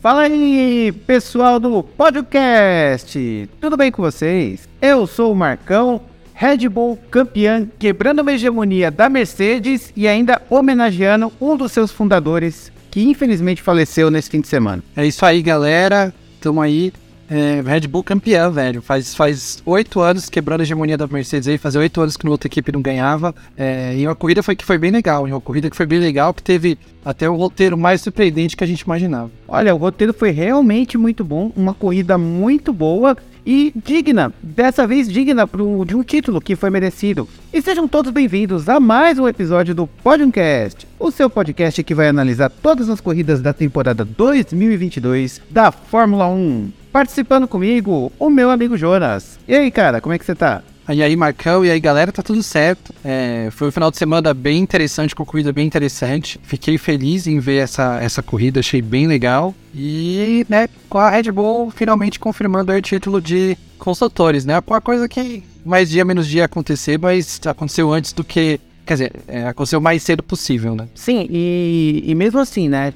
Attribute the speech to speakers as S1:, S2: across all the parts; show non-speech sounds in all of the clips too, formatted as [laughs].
S1: Fala aí, pessoal do podcast! Tudo bem com vocês? Eu sou o Marcão, Red Bull campeão, quebrando uma hegemonia da Mercedes e ainda homenageando um dos seus fundadores, que infelizmente faleceu nesse fim de semana.
S2: É isso aí, galera. Tamo aí. É, Red Bull campeão, velho. Faz faz oito anos quebrando a hegemonia da Mercedes aí. Fazia oito anos que outra equipe não ganhava. É, e uma corrida foi que foi bem legal. Uma corrida que foi bem legal, que teve até o roteiro mais surpreendente que a gente imaginava.
S1: Olha, o roteiro foi realmente muito bom. Uma corrida muito boa e digna, dessa vez digna pro, de um título que foi merecido. E sejam todos bem-vindos a mais um episódio do Podcast, o seu podcast que vai analisar todas as corridas da temporada 2022 da Fórmula 1. Participando comigo, o meu amigo Jonas. E aí, cara, como é que você tá?
S2: E aí, Marcão, e aí, galera, tá tudo certo. É, foi um final de semana bem interessante, com corrida bem interessante. Fiquei feliz em ver essa, essa corrida, achei bem legal. E, né, com a Red Bull finalmente confirmando o título de construtores, né? Uma coisa que mais dia menos dia acontecer, mas aconteceu antes do que. Quer dizer, é, aconteceu o mais cedo possível, né?
S1: Sim, e, e mesmo assim, né?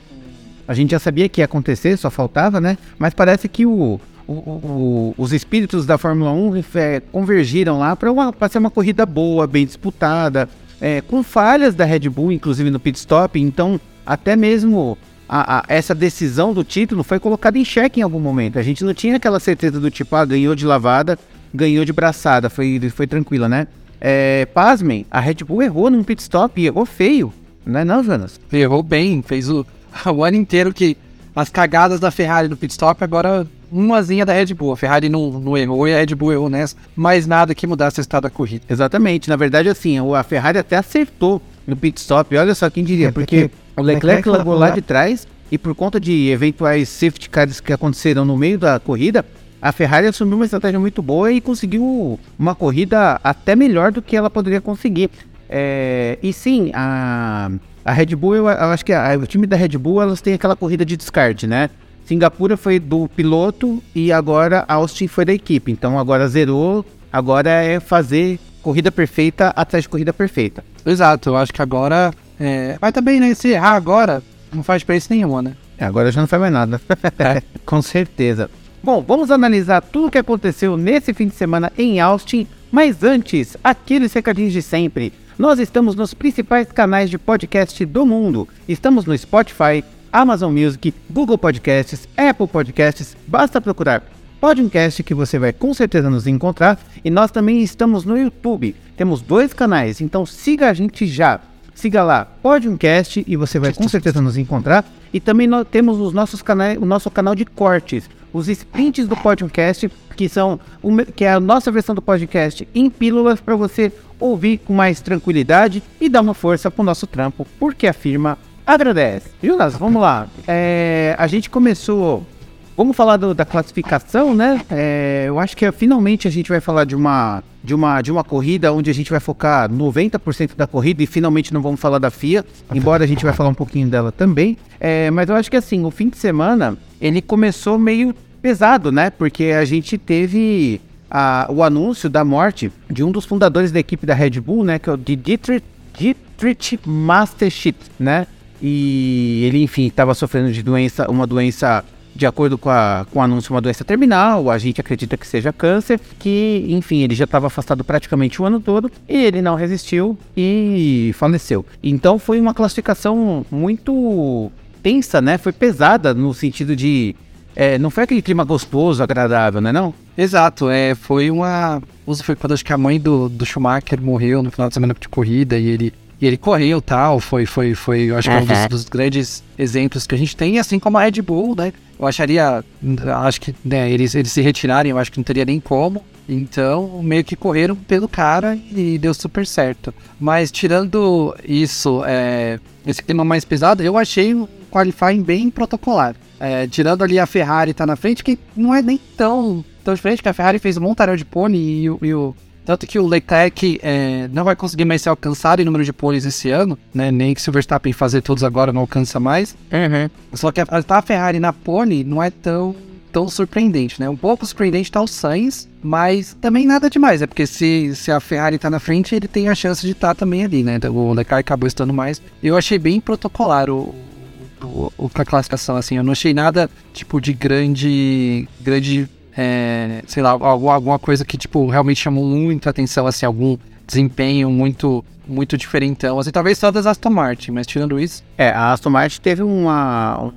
S1: A gente já sabia que ia acontecer, só faltava, né? Mas parece que o, os espíritos da Fórmula 1 é, convergiram lá para ser uma corrida boa, bem disputada, é, com falhas da Red Bull, inclusive no pit stop. Então, até mesmo a, a, essa decisão do título foi colocada em xeque em algum momento. A gente não tinha aquela certeza do tipo, ah, ganhou de lavada, ganhou de braçada, foi, foi tranquila, né? É, pasmem, a Red Bull errou num pit stop e errou feio, não é não, Jonas?
S2: Errou bem, fez o, [laughs] o ano inteiro que as cagadas da Ferrari no pit stop, agora umazinha da Red Bull. A Ferrari não, não errou e a Red Bull errou nessa, mas nada que mudasse o estado da corrida.
S1: Exatamente, na verdade, assim, a Ferrari até acertou no pit stop, olha só quem diria, é porque, porque o Leclerc largou lá de trás e por conta de eventuais safety cars que aconteceram no meio da corrida, a Ferrari assumiu uma estratégia muito boa e conseguiu uma corrida até melhor do que ela poderia conseguir. É, e sim, a a Red Bull, eu, eu acho que a, o time da Red Bull, elas têm aquela corrida de descarte, né? Singapura foi do piloto e agora Austin foi da equipe. Então agora zerou, agora é fazer corrida perfeita atrás de corrida perfeita.
S2: Exato, eu acho que agora. É... Mas também, né? Se errar agora, não faz diferença nenhuma, né?
S1: É, agora já não faz mais nada. [laughs] é. Com certeza. Bom, vamos analisar tudo o que aconteceu nesse fim de semana em Austin. Mas antes, aqueles recadinhos de sempre. Nós estamos nos principais canais de podcast do mundo. Estamos no Spotify, Amazon Music, Google Podcasts, Apple Podcasts. Basta procurar podcast que você vai com certeza nos encontrar. E nós também estamos no YouTube. Temos dois canais, então siga a gente já. Siga lá, Podcast, e você vai com certeza nos encontrar. E também nós temos os nossos canais, o nosso canal de cortes, os sprints do podcast, que são que é a nossa versão do podcast em pílulas para você ouvir com mais tranquilidade e dar uma força pro nosso trampo, porque a firma agradece. Jonas, vamos lá. É, a gente começou. Vamos falar do, da classificação, né? É, eu acho que finalmente a gente vai falar de uma, de, uma, de uma corrida onde a gente vai focar 90% da corrida e finalmente não vamos falar da FIA, embora a gente vai falar um pouquinho dela também. É, mas eu acho que assim, o fim de semana ele começou meio pesado, né? Porque a gente teve a, o anúncio da morte de um dos fundadores da equipe da Red Bull, né, que é o Dietrich, Dietrich Mateschitz, né? E ele, enfim, estava sofrendo de doença, uma doença de acordo com, a, com o anúncio, uma doença terminal, a gente acredita que seja câncer, que, enfim, ele já estava afastado praticamente o ano todo, e ele não resistiu e faleceu. Então foi uma classificação muito tensa, né? Foi pesada no sentido de é, não foi aquele clima gostoso, agradável, né não?
S2: Exato, é, foi uma... Foi quando acho que a mãe do, do Schumacher morreu no final de semana de corrida e ele, e ele correu tal, foi, foi, foi, eu acho que é um dos, dos, grandes exemplos que a gente tem, assim como a Red Bull, né? Eu acharia, acho que né, eles, eles se retirarem, eu acho que não teria nem como. Então, meio que correram pelo cara e deu super certo. Mas tirando isso, é, esse clima mais pesado, eu achei um qualifying bem protocolar. É, tirando ali a Ferrari tá na frente, que não é nem tão, tão diferente, que a Ferrari fez um montaréu de pole e, e o. Tanto que o Leclerc é, não vai conseguir mais ser alcançado em número de poles esse ano, né? Nem que se o Verstappen fazer todos agora não alcança mais.
S1: Uhum.
S2: Só que a, tá a Ferrari na pole não é tão tão surpreendente, né? Um pouco surpreendente tá o Sainz, mas também nada demais, é porque se, se a Ferrari tá na frente, ele tem a chance de estar tá também ali, né? Então, o Leclerc acabou estando mais. Eu achei bem protocolar o, o, o, a classificação, assim, eu não achei nada, tipo, de grande, grande, é, sei lá, alguma coisa que, tipo, realmente chamou muita atenção, assim, algum desempenho muito muito diferentão, assim, talvez só das Aston Martin, mas tirando isso...
S1: É, a Aston Martin teve uma,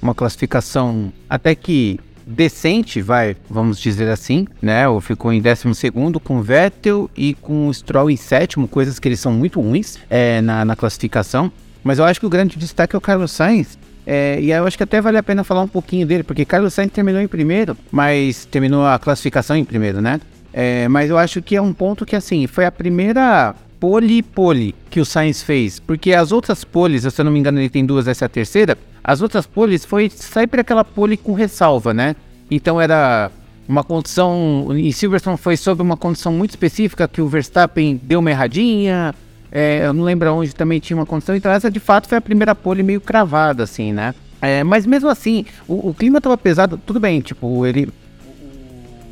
S1: uma classificação até que decente, vai, vamos dizer assim, né? Ou ficou em 12 com Vettel e com Stroll em sétimo, coisas que eles são muito ruins é, na, na classificação. Mas eu acho que o grande destaque é o Carlos Sainz. É, e eu acho que até vale a pena falar um pouquinho dele, porque Carlos Sainz terminou em primeiro, mas terminou a classificação em primeiro, né? É, mas eu acho que é um ponto que, assim, foi a primeira pole-pole que o Sainz fez. Porque as outras poles, se eu não me engano, ele tem duas, essa é a terceira. As outras poles foi sempre aquela pole com ressalva, né? Então era uma condição. Em Silverstone foi sobre uma condição muito específica que o Verstappen deu uma erradinha. É, eu não lembro onde também tinha uma condição. Então essa de fato foi a primeira pole meio cravada, assim, né? É, mas mesmo assim, o, o clima tava pesado. Tudo bem, tipo, ele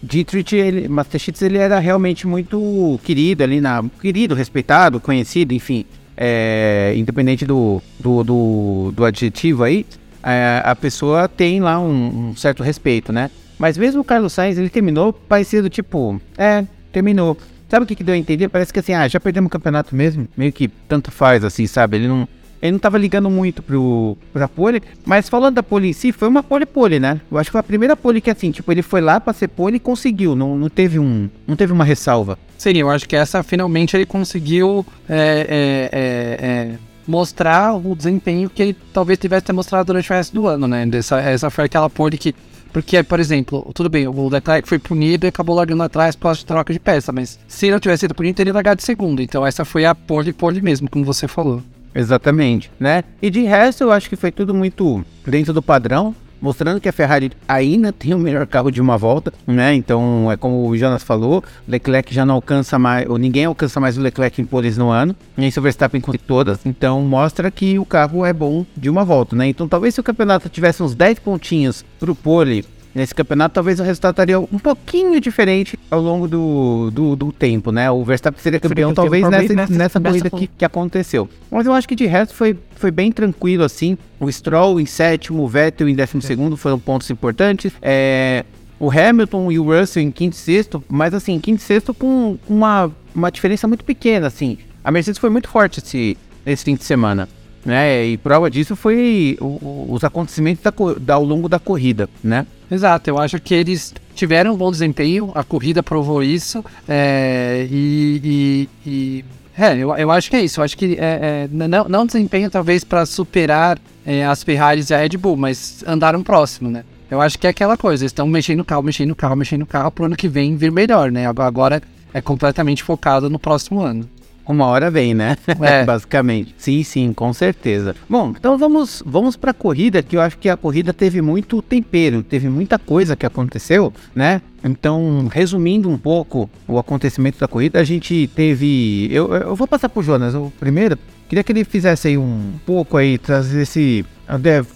S1: Dietrich, ele, ele era realmente muito querido ali na. Querido, respeitado, conhecido, enfim. É, independente do, do, do, do adjetivo aí, é, a pessoa tem lá um, um, certo respeito, né? Mas mesmo o Carlos Sainz, ele terminou parecido tipo, é, terminou. Sabe o que, que deu a entender? Parece que assim, ah, já perdemos o campeonato mesmo. Meio que tanto faz, assim, sabe? Ele não ele não estava ligando muito pro, pra pole, mas falando da pole em si, foi uma pole-pole, né? Eu acho que foi a primeira pole que, assim, tipo, ele foi lá pra ser pole e conseguiu, não, não, teve, um, não teve uma ressalva.
S2: Sim, eu acho que essa, finalmente, ele conseguiu é, é, é, é mostrar o desempenho que ele talvez tivesse mostrado durante o resto do ano, né? Essa, essa foi aquela pole que porque, por exemplo, tudo bem, o Leclerc foi punido e acabou largando atrás por causa de troca de peça, mas se não tivesse sido punido, teria largado de segundo. Então essa foi a pole pole mesmo, como você falou.
S1: Exatamente, né? E de resto, eu acho que foi tudo muito dentro do padrão, mostrando que a Ferrari ainda tem o melhor carro de uma volta, né? Então, é como o Jonas falou, Leclerc já não alcança mais, ou ninguém alcança mais o Leclerc em poles no ano, nem o Verstappen com todas. Então, mostra que o carro é bom de uma volta, né? Então, talvez se o campeonato tivesse uns 10 pontinhos pro pole nesse campeonato, talvez o resultado estaria um pouquinho diferente ao longo do, do, do tempo, né? O Verstappen seria campeão, talvez nessa, nessa, nessa corrida que, que aconteceu. Mas eu acho que de resto foi, foi bem tranquilo, assim. O Stroll em sétimo, o Vettel em décimo segundo foram pontos importantes. É, o Hamilton e o Russell em quinto e sexto, mas assim, quinto e sexto com uma, uma diferença muito pequena, assim. A Mercedes foi muito forte esse, esse fim de semana né? E prova disso foi o, os acontecimentos da, da, ao longo da corrida, né?
S2: Exato, eu acho que eles tiveram um bom desempenho, a corrida provou isso, é, e, e, e, é, eu, eu acho que é isso, eu acho que é, é, não, não desempenho talvez para superar é, as Ferraris e a Red Bull, mas andaram próximo, né? Eu acho que é aquela coisa, eles estão mexendo no carro, mexendo no carro, mexendo no carro, pro ano que vem vir melhor, né? Agora é completamente focado no próximo ano
S1: uma hora vem, né? [laughs] É. Basicamente. Sim, sim, com certeza. Bom, então vamos, vamos para a corrida, que eu acho que a corrida teve muito tempero, teve muita coisa que aconteceu, né? Então, resumindo um pouco o acontecimento da corrida, a gente teve. Eu, eu vou passar pro Jonas. O primeiro, queria que ele fizesse aí um pouco aí, trazer esse.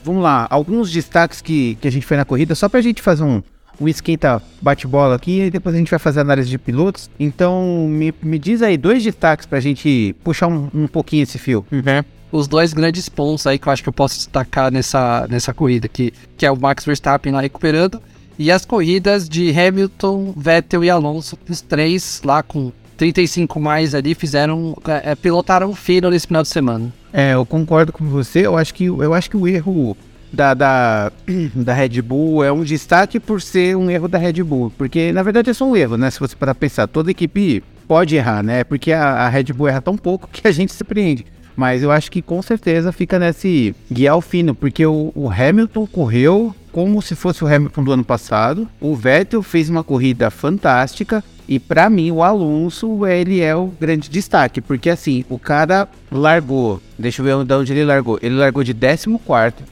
S1: Vamos lá, alguns destaques que, que a gente fez na corrida, só para a gente fazer um, um esquenta bate-bola aqui e depois a gente vai fazer análise de pilotos. Então, me, me diz aí dois destaques pra gente puxar um, um pouquinho esse fio.
S2: Uhum. Os dois grandes pontos aí que eu acho que eu posso destacar nessa, nessa corrida, que, que é o Max Verstappen lá recuperando e as corridas de Hamilton, Vettel e Alonso, os três lá com 35 mais ali fizeram, é, pilotaram fino nesse final de semana.
S1: É, eu concordo com você. Eu acho que eu acho que o erro da, da, [clears throat] da Red Bull é um destaque por ser um erro da Red Bull. Porque na verdade é só um erro, né? Se você parar pensar, toda equipe pode errar, né? Porque a, a Red Bull erra tão pouco [laughs] que a gente se surpreende. Mas eu acho que com certeza fica nesse guiar fino, porque o, o, Hamilton correu como se fosse o Hamilton do ano passado. O Vettel fez uma corrida fantástica. E para mim, o Alonso, ele é o grande destaque, porque assim, o cara largou, deixa eu ver de onde ele largou. Ele largou de 14,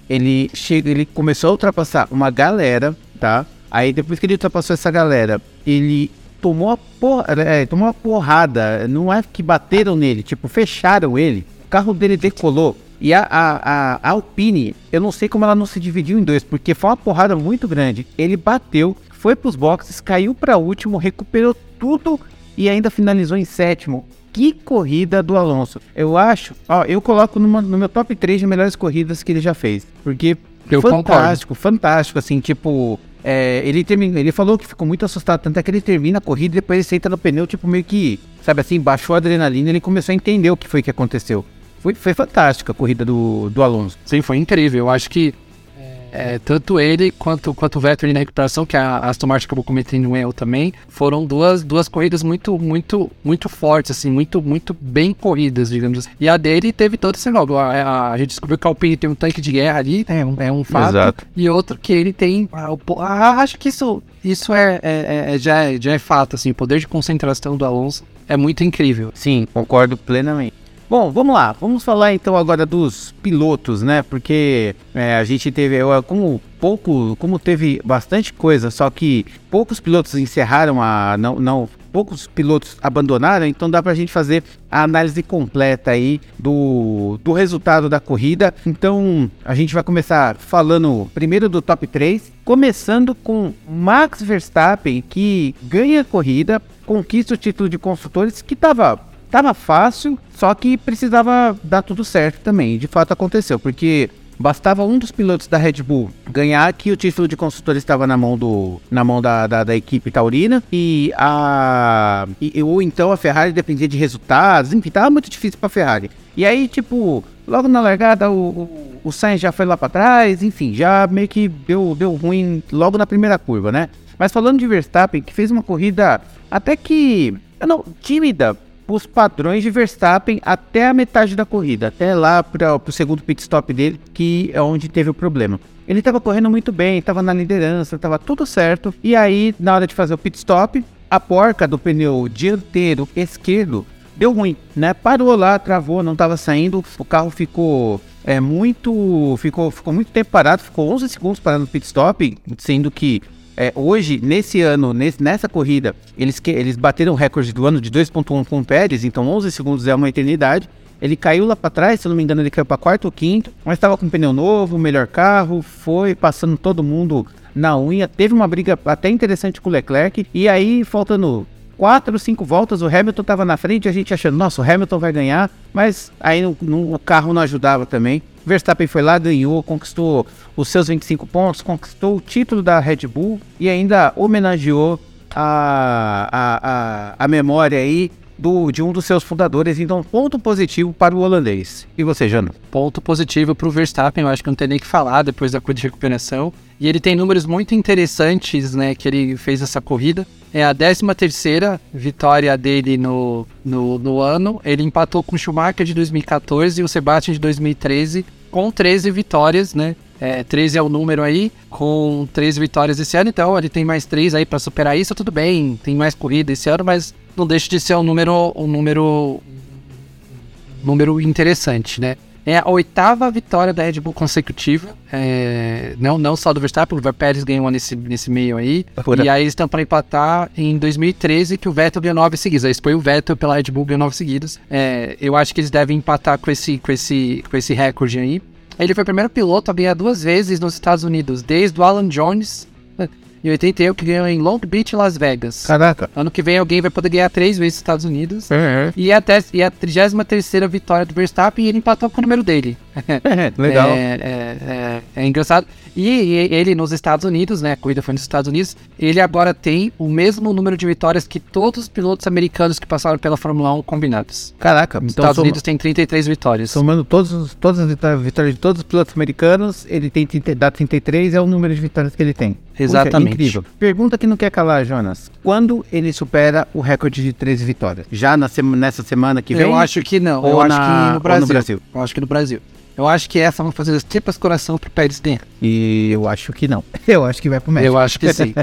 S1: ele chega, ele começou a ultrapassar uma galera, tá? Aí depois que ele ultrapassou essa galera, ele tomou a porra, é, tomou uma porrada, não é que bateram nele, tipo, fecharam ele. O carro dele decolou E a, a, a, Alpine, eu não sei como ela não se dividiu em dois, porque foi uma porrada muito grande. Ele bateu, foi pros boxes, caiu para último, recuperou tudo e ainda finalizou em sétimo. Que corrida do Alonso. Eu acho, ó, eu coloco numa, no meu top 3 de melhores corridas que ele já fez. Porque
S2: Eu
S1: fantástico,
S2: concordo.
S1: fantástico, assim, tipo. é, ele, termina, ele falou que ficou muito assustado, tanto é que ele termina a corrida e depois ele senta no pneu, tipo, meio que, sabe assim, baixou a adrenalina e ele começou a entender o que foi que aconteceu. Foi, foi fantástica a corrida do, do Alonso.
S2: Sim, foi incrível. Eu acho que é, tanto ele quanto, quanto o Vettel na recuperação, que a Aston Martin acabou cometendo um erro também, foram duas, duas corridas muito, muito, muito fortes, assim, muito, muito bem corridas, digamos assim. E a dele teve todo esse negócio. A, a- a gente descobriu que a Alpine tem um tanque de guerra ali, é um, é um fato.
S1: Exato.
S2: E outro que ele tem. o ah, acho que isso, isso é, é- é- já, é, já é fato, assim. O poder de concentração do Alonso é muito incrível.
S1: Sim, concordo plenamente. Bom, vamos lá. Vamos falar então agora dos pilotos, né? Porque é, a gente teve, como pouco, como teve bastante coisa, só que poucos pilotos encerraram a, não, não, poucos pilotos abandonaram, então dá pra gente fazer a análise completa aí do, do resultado da corrida. Então a gente vai começar falando primeiro do top 3, começando com Max Verstappen que ganha a corrida, conquista o título de construtores que tava Tava fácil, só que precisava dar tudo certo também. De fato aconteceu, porque bastava um dos pilotos da Red Bull ganhar que o título de construtor estava na mão do na mão da, da, da equipe taurina e a e, ou então a Ferrari dependia de resultados, enfim, tava muito difícil para Ferrari. E aí, tipo, logo na largada o, o, o Sainz já foi lá para trás, enfim, já meio que deu, deu ruim logo na primeira curva, né? Mas falando de Verstappen, que fez uma corrida até que não tímida os padrões de Verstappen até a metade da corrida, até lá para o segundo pit stop dele, que é onde teve o problema. Ele estava correndo muito bem, estava na liderança, estava tudo certo. E aí, na hora de fazer o pit stop, a porca do pneu dianteiro esquerdo deu ruim, né? Parou lá, travou, não estava saindo. O carro ficou é muito, ficou, ficou muito tempo parado, ficou 11 segundos parado no pit stop, sendo que é, hoje, nesse ano, nesse, nessa corrida, eles, que, eles bateram o recorde do ano de 2.1 com o Pérez, então 11 segundos é uma eternidade. Ele caiu lá para trás, se eu não me engano, ele caiu para quarto ou quinto, mas estava com pneu novo, melhor carro, foi passando todo mundo na unha. Teve uma briga até interessante com o Leclerc, e aí, faltando quatro, cinco voltas, o Hamilton estava na frente, a gente achando, nossa, o Hamilton vai ganhar, mas aí no, no- o carro não ajudava também. Verstappen foi lá, ganhou, conquistou os seus 25 pontos, conquistou o título da Red Bull e ainda homenageou a, a, a, a memória aí do, de um dos seus fundadores. Então, ponto positivo para o holandês. E você, Jano?
S2: Ponto positivo pro Verstappen, eu acho que não tem nem o que falar depois da corrida de recuperação. E ele tem números muito interessantes, né, que ele fez essa corrida. É a 13 terceira vitória dele no, no, no ano. Ele empatou com o Schumacher de 2014 e o Sebastian de 2013 com 13 vitórias, né? É, 13 é o número aí, com 13 vitórias esse ano, então ele tem mais 3 aí pra superar isso, tudo bem, tem mais corrida esse ano, mas não deixa de ser um número, um número número interessante, né? É a oitava vitória da Red Bull consecutiva. é, não, não só do Verstappen, o Pérez ganhou nesse, nesse meio aí.
S1: Pura.
S2: E aí eles estão para empatar em 2013, que o Vettel ganhou nove seguidas. Aí foi o Vettel pela Red Bull ganhou nove seguidas. É, eu acho que eles devem empatar com esse, com esse, com esse recorde aí. Ele foi o primeiro piloto a ganhar duas vezes nos Estados Unidos, desde o Alan Jones, em 81, que ganhou em Long Beach, Las Vegas.
S1: Caraca.
S2: Ano que vem alguém vai poder ganhar três vezes nos Estados Unidos.
S1: É,
S2: E até e a 33 vitória do Verstappen e ele empatou com o número dele. [laughs]
S1: é, legal.
S2: É, é, é, é engraçado. E, e ele nos Estados Unidos, né? A corrida foi nos Estados Unidos. Ele agora tem o mesmo número de vitórias que todos os pilotos americanos que passaram pela Fórmula 1 combinados.
S1: Caraca.
S2: Os
S1: Então,
S2: Estados
S1: soma-
S2: Unidos tem 33 vitórias.
S1: somando todos, os- todas as vitó- vitórias de todos os pilotos americanos, ele tem 30, dá 33, é o número de vitórias que ele tem. Puxa,
S2: Exatamente.
S1: Incrível. Pergunta que não quer calar, Jonas. Quando ele supera o recorde de 13 vitórias? Já na sema- nessa semana que vem?
S2: Eu acho que não.
S1: Ou
S2: eu acho
S1: na-
S2: que
S1: ou
S2: no
S1: no
S2: Brasil.
S1: Brasil?
S2: Eu acho que no Brasil. Eu acho que essa vão fazer as tripas coração pro Pérez dentro.
S1: E eu acho que não. Eu acho que vai pro México.
S2: Eu acho que sim.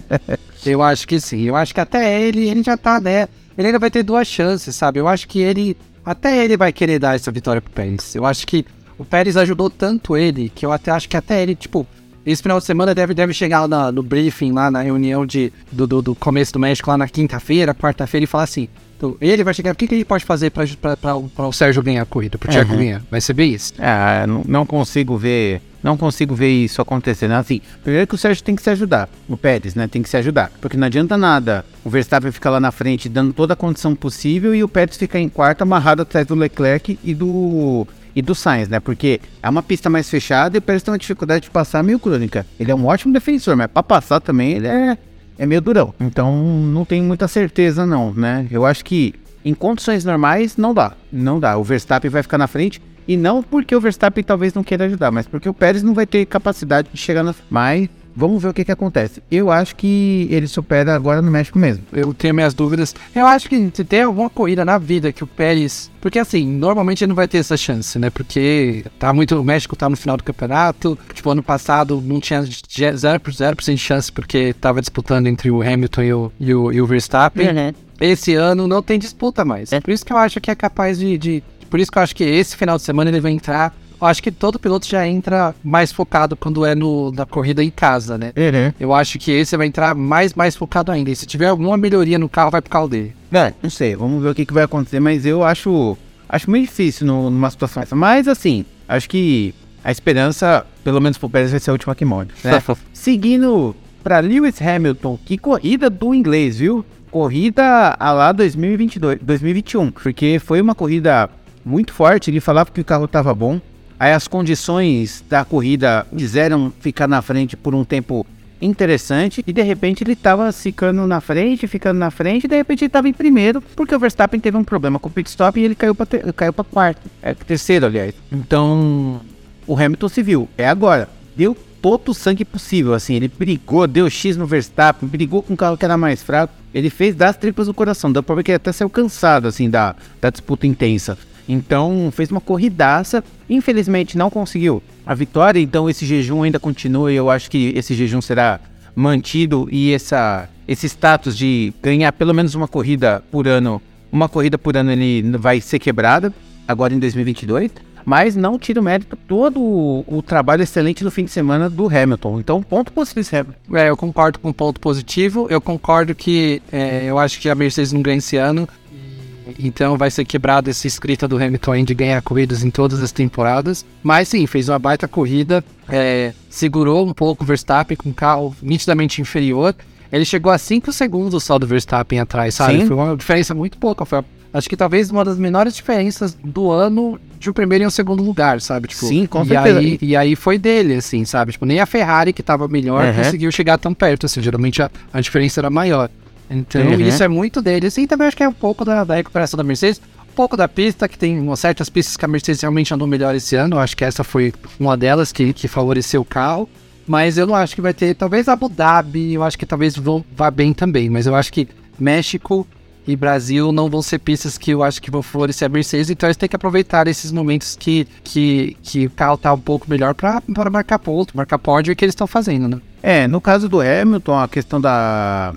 S2: eu acho que sim. Eu acho que até ele, ele já tá, né? Ele ainda vai ter duas chances, sabe? Eu acho que ele. Até ele vai querer dar essa vitória pro Pérez. Eu acho que o Pérez ajudou tanto ele que eu até acho que até ele, tipo. Esse final de semana deve, deve chegar na, no briefing, lá na reunião de, do, do, do começo do México, lá na quinta-feira, quarta-feira, e falar assim: então, ele vai chegar, o que, que ele pode fazer para o Sérgio ganhar a corrida, para o Thiago uhum. ganhar? Vai ser bem isso?
S1: Ah, não, não consigo ver não consigo ver isso acontecendo. Assim, primeiro que o Sérgio tem que se ajudar, o Pérez, né? Tem que se ajudar. Porque não adianta nada o Verstappen ficar lá na frente dando toda a condição possível e o Pérez ficar em quarto amarrado atrás do Leclerc e do e do Sainz, né? Porque é uma pista mais fechada e o Pérez tem uma dificuldade de passar meio crônica. Ele é um ótimo defensor, mas para passar também ele é, é meio durão. Então não tenho muita certeza não, né? Eu acho que em condições normais não dá, não dá. O Verstappen vai ficar na frente e não porque o Verstappen talvez não queira ajudar, mas porque o Pérez não vai ter capacidade de chegar na. Mas vamos ver o que, que acontece. Eu acho que ele supera agora no México mesmo.
S2: Eu tenho minhas dúvidas. Eu acho que se tem alguma corrida na vida que o Pérez. Porque assim, normalmente ele não vai ter essa chance, né? Porque tá muito. O México tá no final do campeonato. Tipo, ano passado não tinha 0%, 0 de chance porque tava disputando entre o Hamilton e o, e o, e o Verstappen. Uhum. Esse ano não tem disputa mais. É. Por isso que eu acho que é capaz de, de por isso que eu acho que esse final de semana ele vai entrar. Eu acho que todo piloto já entra mais focado quando é no, na corrida em casa, né?
S1: Uhum.
S2: Eu acho que esse vai entrar mais, mais focado ainda. E se tiver alguma melhoria no carro, vai pro carro dele.
S1: É, não sei, vamos ver o que, que vai acontecer, mas eu acho. Acho meio difícil no, numa situação essa. Mas assim, acho que a esperança, pelo menos pro Pérez, vai ser a última que morre. Né? Seguindo para Lewis Hamilton, que corrida do inglês, viu? Corrida a lá 2022, 2021, porque foi uma corrida muito forte. Ele falava que o carro estava bom. Aí as condições da corrida fizeram ficar na frente por um tempo interessante e de repente ele estava ficando na frente, ficando na frente, e de repente ele estava em primeiro, porque o Verstappen teve um problema com o pit stop e ele caiu para caiu para quarto, é terceiro, aliás. Então, o Hamilton se viu, é agora. Deu todo o sangue possível, assim, ele brigou, deu X no Verstappen, brigou com o carro que era mais fraco. Ele fez das tripas do coração, deu pra ver que ele até saiu cansado, assim, da, da disputa intensa. Então fez uma corridaça, infelizmente não conseguiu a vitória, então esse jejum ainda continua e eu acho que esse jejum será mantido e essa, esse status de ganhar pelo menos uma corrida por ano, uma corrida por ano ele vai ser quebrada agora em 2022. Mas não tira o mérito todo o, o, trabalho excelente no fim de semana do Hamilton. Então, ponto positivo.
S2: É, eu concordo com o ponto positivo. Eu concordo que é, eu acho que a Mercedes não ganha esse ano. Então vai ser quebrado essa escrita do Hamilton de ganhar corridas em todas as temporadas. Mas sim, fez uma baita corrida, é, segurou um pouco o Verstappen com um carro nitidamente inferior. Ele chegou a 5 segundos só do Verstappen atrás, sabe? Sim. Foi uma diferença muito pouca. Foi, acho que talvez uma das menores diferenças do ano de um primeiro e um segundo lugar, sabe? Tipo,
S1: Sim, com
S2: e
S1: certeza.
S2: Aí, e aí foi dele, assim, sabe? Tipo, nem a Ferrari, que tava melhor, uhum. conseguiu chegar tão perto, assim. Geralmente a, a diferença era maior. Então, uhum. isso é muito deles. E também acho que é um pouco da, da recuperação da Mercedes. Um pouco da pista, que tem certas pistas que a Mercedes realmente andou melhor esse ano. Eu acho que essa foi uma delas que, que favoreceu o carro. Mas eu não acho que vai ter. Talvez Abu Dhabi, eu acho que talvez vão, vá bem também. Mas eu acho que México e Brasil não vão ser pistas que eu acho que vão favorecer a Mercedes. Então eles têm que aproveitar esses momentos que, que, que o carro tá um pouco melhor para marcar ponto, marcar pódio, que eles estão fazendo, né?
S1: É, no caso do Hamilton, a questão da,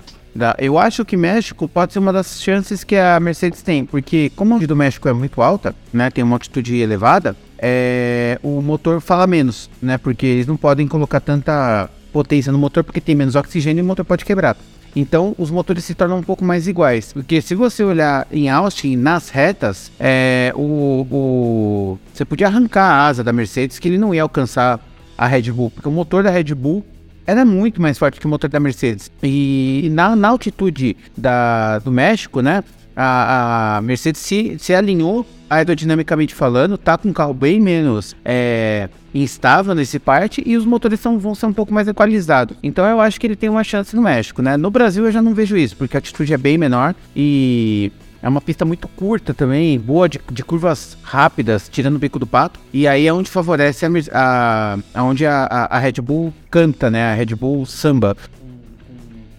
S1: eu acho que México pode ser uma das chances que a Mercedes tem, porque como a do México é muito alta, né, tem uma altitude elevada, é, o motor fala menos, né, porque eles não podem colocar tanta potência no motor porque tem menos oxigênio e o motor pode quebrar. Então os motores se tornam um pouco mais iguais, porque se você olhar em Austin nas retas, é, o, o, você podia arrancar a asa da Mercedes que ele não ia alcançar a Red Bull, porque o motor da Red Bull era muito mais forte que o motor da Mercedes. E na, na altitude da, do México, né? A, a Mercedes se, se alinhou aerodinamicamente falando, tá com um carro bem menos é, instável nesse parte e os motores são, vão ser um pouco mais equalizados. Então eu acho que ele tem uma chance no México, né? No Brasil eu já não vejo isso, porque a altitude é bem menor e é uma pista muito curta também, boa de, de curvas rápidas, tirando o bico do pato. E aí é onde favorece a, a, onde a, a, a Red Bull canta, né? A Red Bull samba.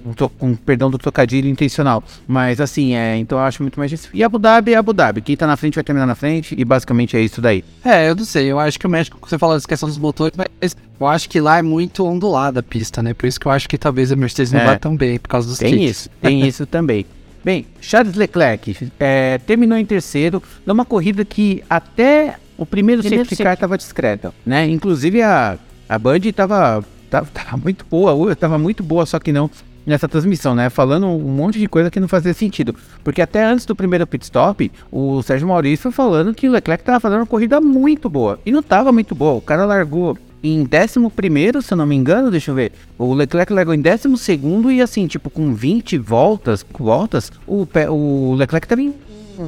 S1: Com, com perdão do trocadilho intencional. Mas assim, é, então eu acho muito mais difícil. E Abu Dhabi é Abu Dhabi. Quem tá na frente vai terminar na frente. E basicamente é isso daí.
S2: É, eu não sei. Eu acho que o México, você fala da questão dos motores, mas eu acho que lá é muito ondulada a pista, né? Por isso que eu acho que talvez a Mercedes não é, vá tão bem, por causa dos
S1: Tem kits. isso, tem isso também. [laughs] Bem, Charles Leclerc é, terminou em terceiro numa corrida que até o primeiro, primeiro safety car estava discreta, né? Inclusive a, a Band estava tava, tava muito boa, tava muito boa, só que não nessa transmissão, né? Falando um monte de coisa que não fazia sentido. Porque até antes do primeiro pit stop, o Sérgio Maurício falando que o Leclerc tava fazendo uma corrida muito boa. E não tava muito boa. O cara largou em 11, se eu não me engano, deixa eu ver. O Leclerc largou em 12 e assim, tipo, com 20 voltas, voltas, o, o Leclerc tava em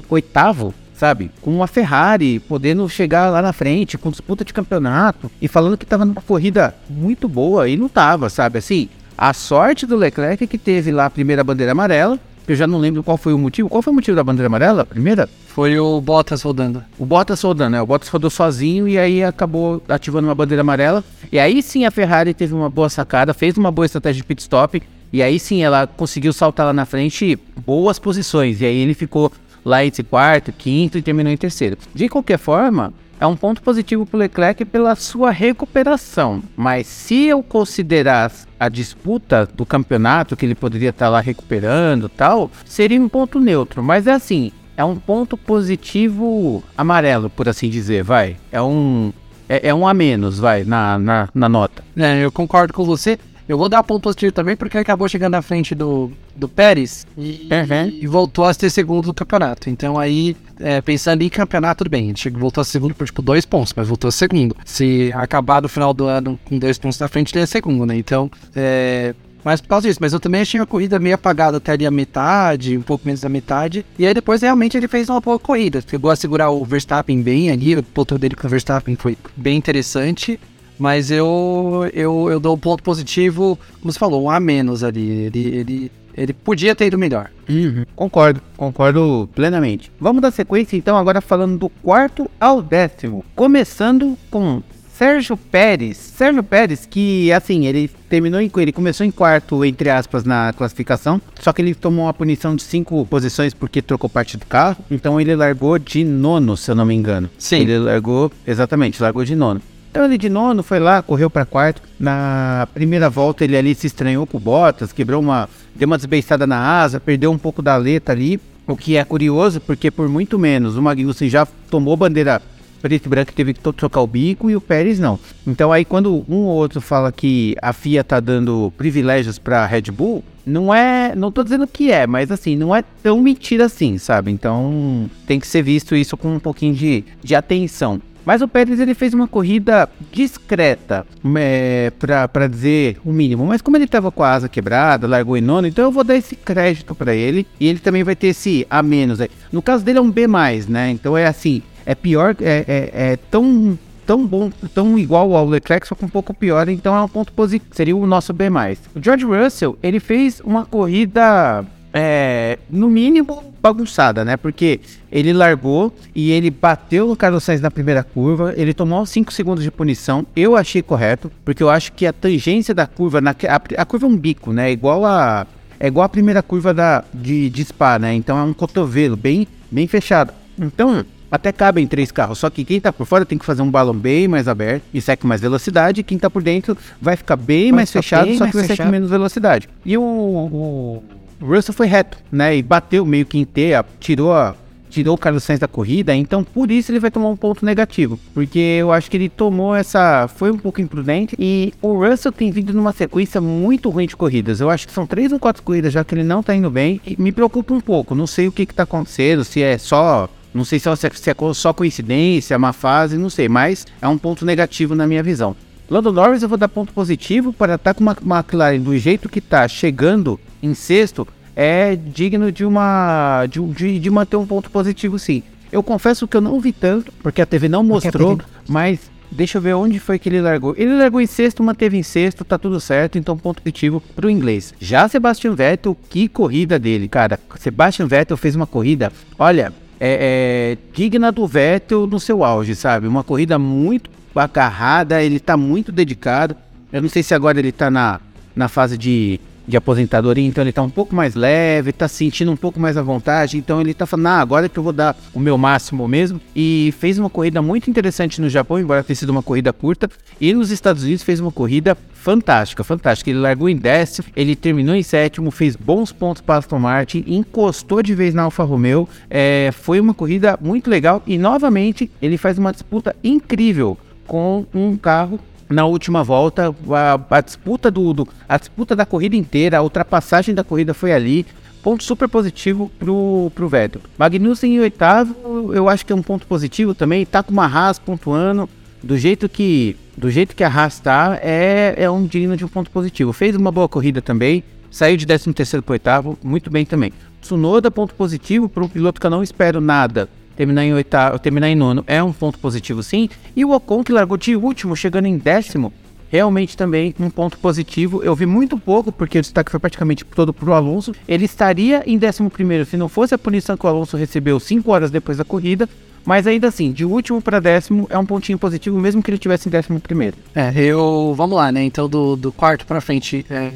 S1: oitavo, sabe? Com uma Ferrari, podendo chegar lá na frente, com disputa de campeonato, e falando que tava numa corrida muito boa, e não tava, sabe? Assim, a sorte do Leclerc é que teve lá a primeira bandeira amarela, eu já não lembro qual foi o motivo. Qual foi o motivo da bandeira amarela? A primeira?
S2: Foi o Bottas rodando.
S1: O Bottas rodando, né? O Bottas rodou sozinho e aí acabou ativando uma bandeira amarela. E aí sim a Ferrari teve uma boa sacada, fez uma boa estratégia de pit stop. E aí sim ela conseguiu saltar lá na frente boas posições. E aí ele ficou lá entre quarto, quinto e terminou em terceiro. De qualquer forma, é um ponto positivo para o Leclerc pela sua recuperação. Mas se eu considerar a disputa do campeonato, que ele poderia estar tá lá recuperando tal, seria um ponto neutro. Mas é assim, é um ponto positivo amarelo, por assim dizer, vai. É um. É, é um a menos, vai, na, na, na nota.
S2: É, eu concordo com você. Eu vou dar ponto positivo também porque acabou chegando na frente do, do Pérez e, uhum. e voltou a ser segundo do campeonato. Então aí, é, pensando em campeonato, tudo bem. Ele voltou a segundo por tipo dois pontos, mas voltou a segundo. Se acabar no final do ano com dois pontos na frente, ele é segundo, né? Então, é, mas por causa disso. Mas eu também achei a corrida meio apagada até ali a metade, um pouco menos da metade. E aí depois realmente ele fez uma boa corrida. Chegou a segurar o Verstappen bem ali, o ponto dele com o Verstappen foi bem interessante. Mas eu, eu, eu dou um ponto positivo, como você falou, um a menos ali. Ele, ele, ele podia ter ido melhor.
S1: Uhum, concordo, concordo plenamente. Vamos dar sequência então, agora falando do quarto ao décimo. Começando com Sérgio Pérez. Sérgio Pérez, que assim, ele terminou em. Ele começou em quarto, entre aspas, na classificação. Só que ele tomou uma punição de cinco posições porque trocou parte do carro. Então ele largou de nono, se eu não me engano.
S2: Sim.
S1: Ele largou, exatamente, largou de nono. Então ele de nono foi lá, correu para quarto. Na primeira volta ele ali se estranhou com o Bottas, quebrou uma, deu uma desbeiçada na asa, perdeu um pouco da letra ali. O que é curioso, porque por muito menos o Magnussen já tomou bandeira preto e branco teve que trocar o bico e o Pérez não. Então aí quando um ou outro fala que a FIA tá dando privilégios para Red Bull, não é, não tô dizendo que é, mas assim, não é tão mentira assim, sabe? Então tem que ser visto isso com um pouquinho de, de atenção. Mas o Pérez ele fez uma corrida discreta, é, para dizer o mínimo. Mas como ele estava com a asa quebrada, largou em nono, então eu vou dar esse crédito para ele. E ele também vai ter esse a menos. No caso dele é um B, né? Então é assim, é pior, é, é, é tão tão bom, tão igual ao Leclerc, só que um pouco pior, então é um ponto positivo, seria o nosso B+. O George Russell, ele fez uma corrida é, no mínimo bagunçada, né? Porque ele largou e ele bateu no Carlos Sainz na primeira curva, ele tomou 5 segundos de punição. Eu achei correto, porque eu acho que a tangência da curva, na, a, a curva é um bico, né? Igual a é igual a primeira curva da de, de Spa, né? Então é um cotovelo bem bem fechado. Então, até cabem três carros, só que quem tá por fora tem que fazer um balão bem mais aberto e sai com mais velocidade, quem tá por dentro vai ficar bem vai mais fechado, bem só que vai sair com menos velocidade. E o, o o Russell foi reto, né? E bateu meio que inteiro, tirou a, tirou o Carlos Sainz da corrida, então por isso ele vai tomar um ponto negativo, porque eu acho que ele tomou essa, foi um pouco imprudente e o Russell tem vindo numa sequência muito ruim de corridas. Eu acho que são três ou quatro corridas já que ele não tá indo bem e me preocupa um pouco. Não sei o que que tá acontecendo, se é só não sei se é, é só coincidência, uma fase, não sei, mas é um ponto negativo na minha visão. Lando Norris eu vou dar ponto positivo para estar com uma McLaren do jeito que está chegando em sexto é digno de uma de, de, de, manter um ponto positivo sim. Eu confesso que eu não vi tanto, porque a TV não mostrou, mas deixa eu ver onde foi que ele largou. Ele largou em sexto, manteve em sexto, tá tudo certo, então ponto positivo pro inglês. Já Sebastian Vettel, que corrida dele, cara. Sebastian Vettel fez uma corrida, olha, é, é digna do Vettel no seu auge, sabe? Uma corrida muito agarrada, ele tá muito dedicado. Eu não sei se agora ele tá na, na fase de, de aposentadoria, então ele tá um pouco mais leve, tá sentindo um pouco mais à vontade, então ele tá falando, ah, agora que eu vou dar o meu máximo mesmo. E fez uma corrida muito interessante no Japão, embora tenha sido uma corrida curta, e nos Estados Unidos fez uma corrida fantástica, fantástica. Ele largou em décimo, ele terminou em sétimo, fez bons pontos para Aston Martin, encostou de vez na Alfa Romeo. É, foi uma corrida muito legal e novamente ele faz uma disputa incrível com um carro na última volta, a, a disputa do, do, a disputa da corrida inteira, a ultrapassagem da corrida foi ali. Ponto super positivo pro, pro Vettel. Magnussen em oitavo, eu acho que é um ponto positivo também. Tá com uma Haas pontuando. Do jeito que do jeito que a Haas tá, é, é um digno de um ponto positivo. Fez uma boa corrida também. Saiu de 13 terceiro para oitavo, muito bem também. Tsunoda, ponto positivo para um piloto que eu não espero nada terminar em oitavo, terminar em nono é um ponto positivo sim. E o Ocon que largou de último, chegando em décimo, realmente também um ponto positivo. Eu vi muito pouco, porque o destaque foi praticamente todo para o Alonso. Ele estaria em décimo primeiro se não fosse a punição que o Alonso recebeu cinco horas depois da corrida. Mas ainda assim, de último para décimo é um pontinho positivo, mesmo que ele tivesse em décimo primeiro.
S2: É, eu. Vamos lá, né? Então, do, do quarto para frente. É,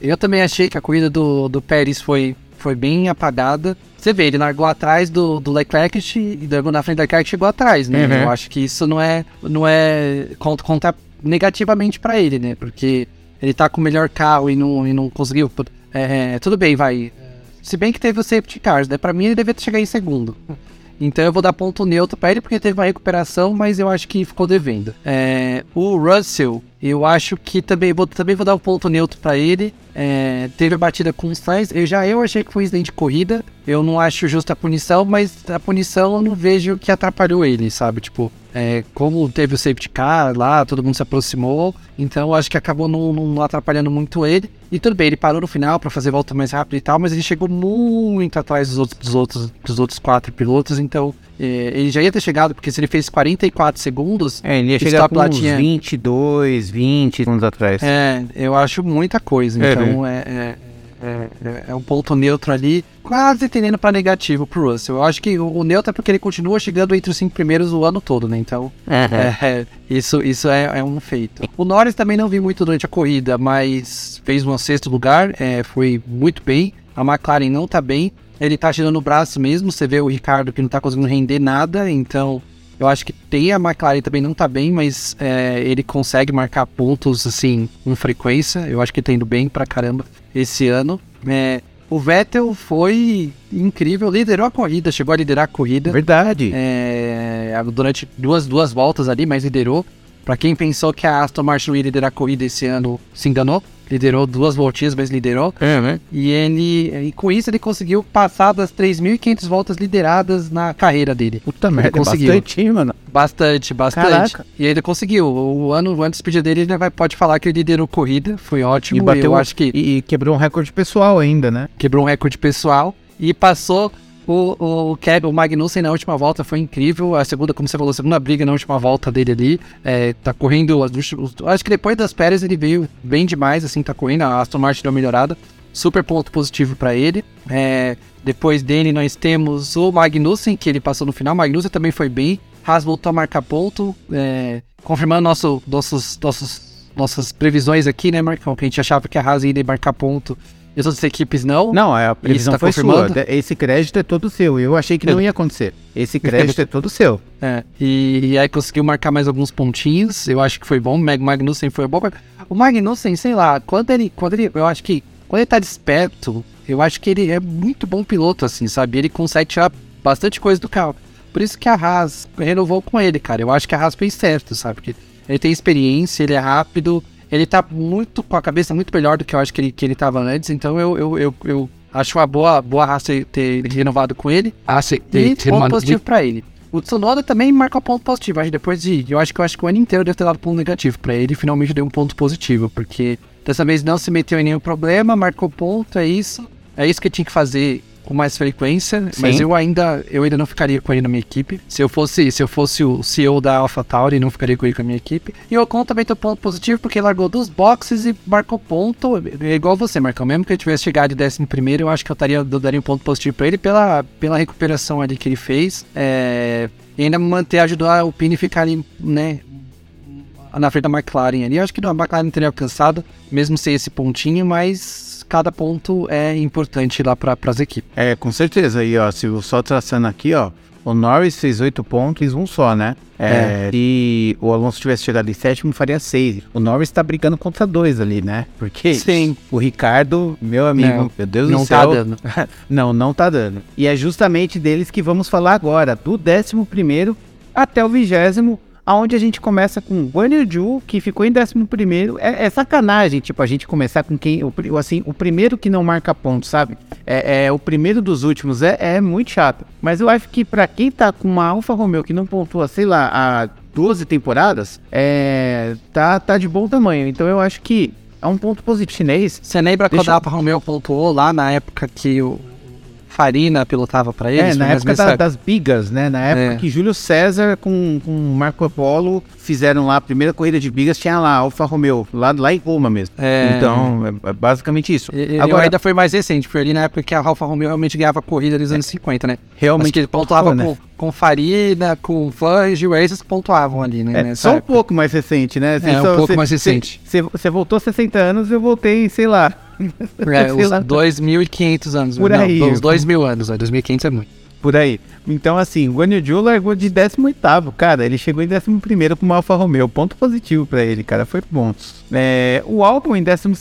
S2: eu também achei que a corrida do, do Pérez foi foi bem apagada. Você vê, ele largou atrás do, do Leclerc e largou na frente do Leclerc chegou atrás, né? Uhum. Eu acho que isso não é, não é conta, conta negativamente para ele, né? Porque ele tá com o melhor carro e não, e não conseguiu. É, tudo bem, vai. Se bem que teve o safety cars, né? Pra mim ele deveria chegar em segundo. Então eu vou dar ponto neutro para ele porque teve uma recuperação, mas eu acho que ficou devendo. É, o Russell, eu acho que também vou, também vou dar um ponto neutro para ele. É, teve a batida com o Sainz. Eu já eu achei que foi um incidente de corrida. Eu não acho justa a punição, mas a punição eu não vejo que atrapalhou ele, sabe? Tipo, é, como teve o safety car lá, todo mundo se aproximou, então acho que acabou não, não, atrapalhando muito ele. E tudo bem, ele parou no final para fazer volta mais rápida e tal, mas ele chegou muito atrás dos outros, dos outros, dos outros quatro pilotos, então é, ele já ia ter chegado, porque se ele fez 44 segundos,
S1: é, ele ia chegar com uns tinha... 22, 20 segundos atrás.
S2: É, eu acho muita coisa, é, então é, é é, é, um ponto neutro ali, quase tendendo para negativo pro Russell. Eu acho que o, o, neutro é porque ele continua chegando entre os cinco primeiros o ano todo, né? Então, uhum. é, isso, isso é, é, um feito. O Norris também não vi muito durante a corrida, mas fez um sexto lugar, é, foi muito bem. A McLaren não tá bem, ele tá tirando o braço mesmo. Você vê o Ricardo que não tá conseguindo render nada, então eu acho que tem a McLaren também não tá bem, mas é, ele consegue marcar pontos assim com frequência. Eu acho que tá indo bem pra caramba esse ano. É, o Vettel foi incrível, liderou a corrida, chegou a liderar a corrida.
S1: Verdade.
S2: É, durante duas, duas voltas ali, mas liderou. Para quem pensou que a Aston Martin ia liderar a corrida esse ano, se enganou liderou duas voltinhas, mas liderou.
S1: É, né?
S2: E ele, e com isso ele conseguiu passar das 3.500 voltas lideradas na carreira dele.
S1: Puta merda, conseguiu. bastante, mano.
S2: Bastante, bastante. Caraca. E ele conseguiu. O ano antes de dele, ele vai, pode falar que ele liderou corrida, foi ótimo.
S1: E bateu, eu acho que e, e quebrou um recorde pessoal ainda, né?
S2: Quebrou um recorde pessoal e passou o, o, Kevin, o Magnussen na última volta foi incrível. A segunda, como você falou, a segunda briga na última volta dele ali. É, tá correndo. Acho que depois das Pérez ele veio bem demais, assim, tá correndo. A Aston Martin deu uma melhorada. Super ponto positivo para ele. É, depois dele nós temos o Magnussen, que ele passou no final. O Magnussen também foi bem. Haas voltou a marcar ponto. É, confirmando nosso, nossos, nossos, nossas previsões aqui, né, Marcão? Que a gente achava que a Haas ia marcar ponto e as outras equipes não.
S1: Não, é, a previsão tá foi sua. Esse crédito é todo seu. Eu achei que não ia acontecer. Esse crédito é todo seu.
S2: É, e, e, aí conseguiu marcar mais alguns pontinhos. Eu acho que foi bom. O Mag Magnussen foi bom. O Magnussen, sei lá, quando ele, quando ele. Eu acho que. Quando ele tá desperto, eu acho que ele é muito bom piloto, assim, sabe? Ele consegue tirar bastante coisa do carro. Por isso que a Haas renovou com ele, cara. Eu acho que a Haas fez certo, sabe? Porque ele tem experiência, ele é rápido ele tá muito com a cabeça muito melhor do que eu acho que ele, que ele tava antes, então eu, eu, eu, eu acho uma boa, boa raça ter renovado com ele.
S1: Ah, sim. E
S2: ponto positivo pra ele. O Tsunoda também marca um ponto positivo. Acho depois de. Eu acho que eu acho que o ano inteiro deve ter dado ponto negativo. Pra ele finalmente deu um ponto positivo. Porque dessa vez não se meteu em nenhum problema, marcou ponto, é isso. É isso que tinha que fazer com mais frequência, Sim. mas eu ainda eu ainda não ficaria com ele na minha equipe. Se eu fosse se eu fosse o CEO da AlphaTauri, não ficaria com ele com a minha equipe. E o Ocon também tem um ponto positivo porque largou dos boxes e marcou ponto, é igual você, Marcão. Mesmo que ele tivesse chegado de décimo primeiro, eu acho que eu, taria, eu daria um ponto positivo para ele pela, pela recuperação ali que ele fez. É, e ainda manter, ajudar o Pini ficar ali, né, na frente da McLaren ali. Eu acho que a McLaren teria alcançado, mesmo sem esse pontinho, mas cada ponto é importante lá para as equipes.
S1: É, com certeza. E ó, se só traçando aqui, ó, o Norris fez oito pontos, um só, né? É, é. Se o Alonso tivesse chegado em sétimo, faria seis. O Norris tá brigando contra dois ali, né? Porque
S2: Sim.
S1: o Ricardo, meu amigo, não, meu Deus do céu.
S2: Não tá dando. [laughs]
S1: não, não tá dando. E é justamente deles que vamos falar agora, do décimo primeiro até o vigésimo aonde a gente começa com Guan Yu que ficou em 11 primeiro. É, é, sacanagem, tipo, a gente começar com quem, o, assim, o primeiro que não marca ponto, sabe? É, é o primeiro dos últimos, é, é muito chato. Mas eu acho que para quem tá com uma Alfa Romeo que não pontua, sei lá, há 12 temporadas, é, tá, tá de bom tamanho. Então eu acho que é um ponto positivo chinês.
S2: Você lembra quando a Alfa Romeo pontuou lá na época que o Farina pilotava para eles?
S1: É, na época da, das bigas, né? Na época é. que Júlio César com, com Marco Polo fizeram lá a primeira corrida de bigas, tinha lá Alfa Romeo, lá, lá em Roma mesmo. É. Então, é, é basicamente isso.
S2: E, Agora ainda foi mais recente, foi ali na época que a Alfa Romeo realmente ganhava corrida nos anos 50, né?
S1: Realmente. Acho que
S2: ele pontuava né? com, com Farina, com Vange e Racers pontuavam ali, né?
S1: É, só época. um pouco mais recente, né?
S2: é, um pouco mais recente.
S1: Você voltou 60 anos, eu voltei, sei lá, [laughs]
S2: É, uns 2.500 anos.
S1: Por aí.
S2: Não, uns 2.000 anos, 2.500 é muito.
S1: Por aí. Então, assim, o Yu largou de 18 cara. Ele chegou em 11 com o Alfa Romeo. Ponto positivo para ele, cara. Foi bom. É, o álbum em 12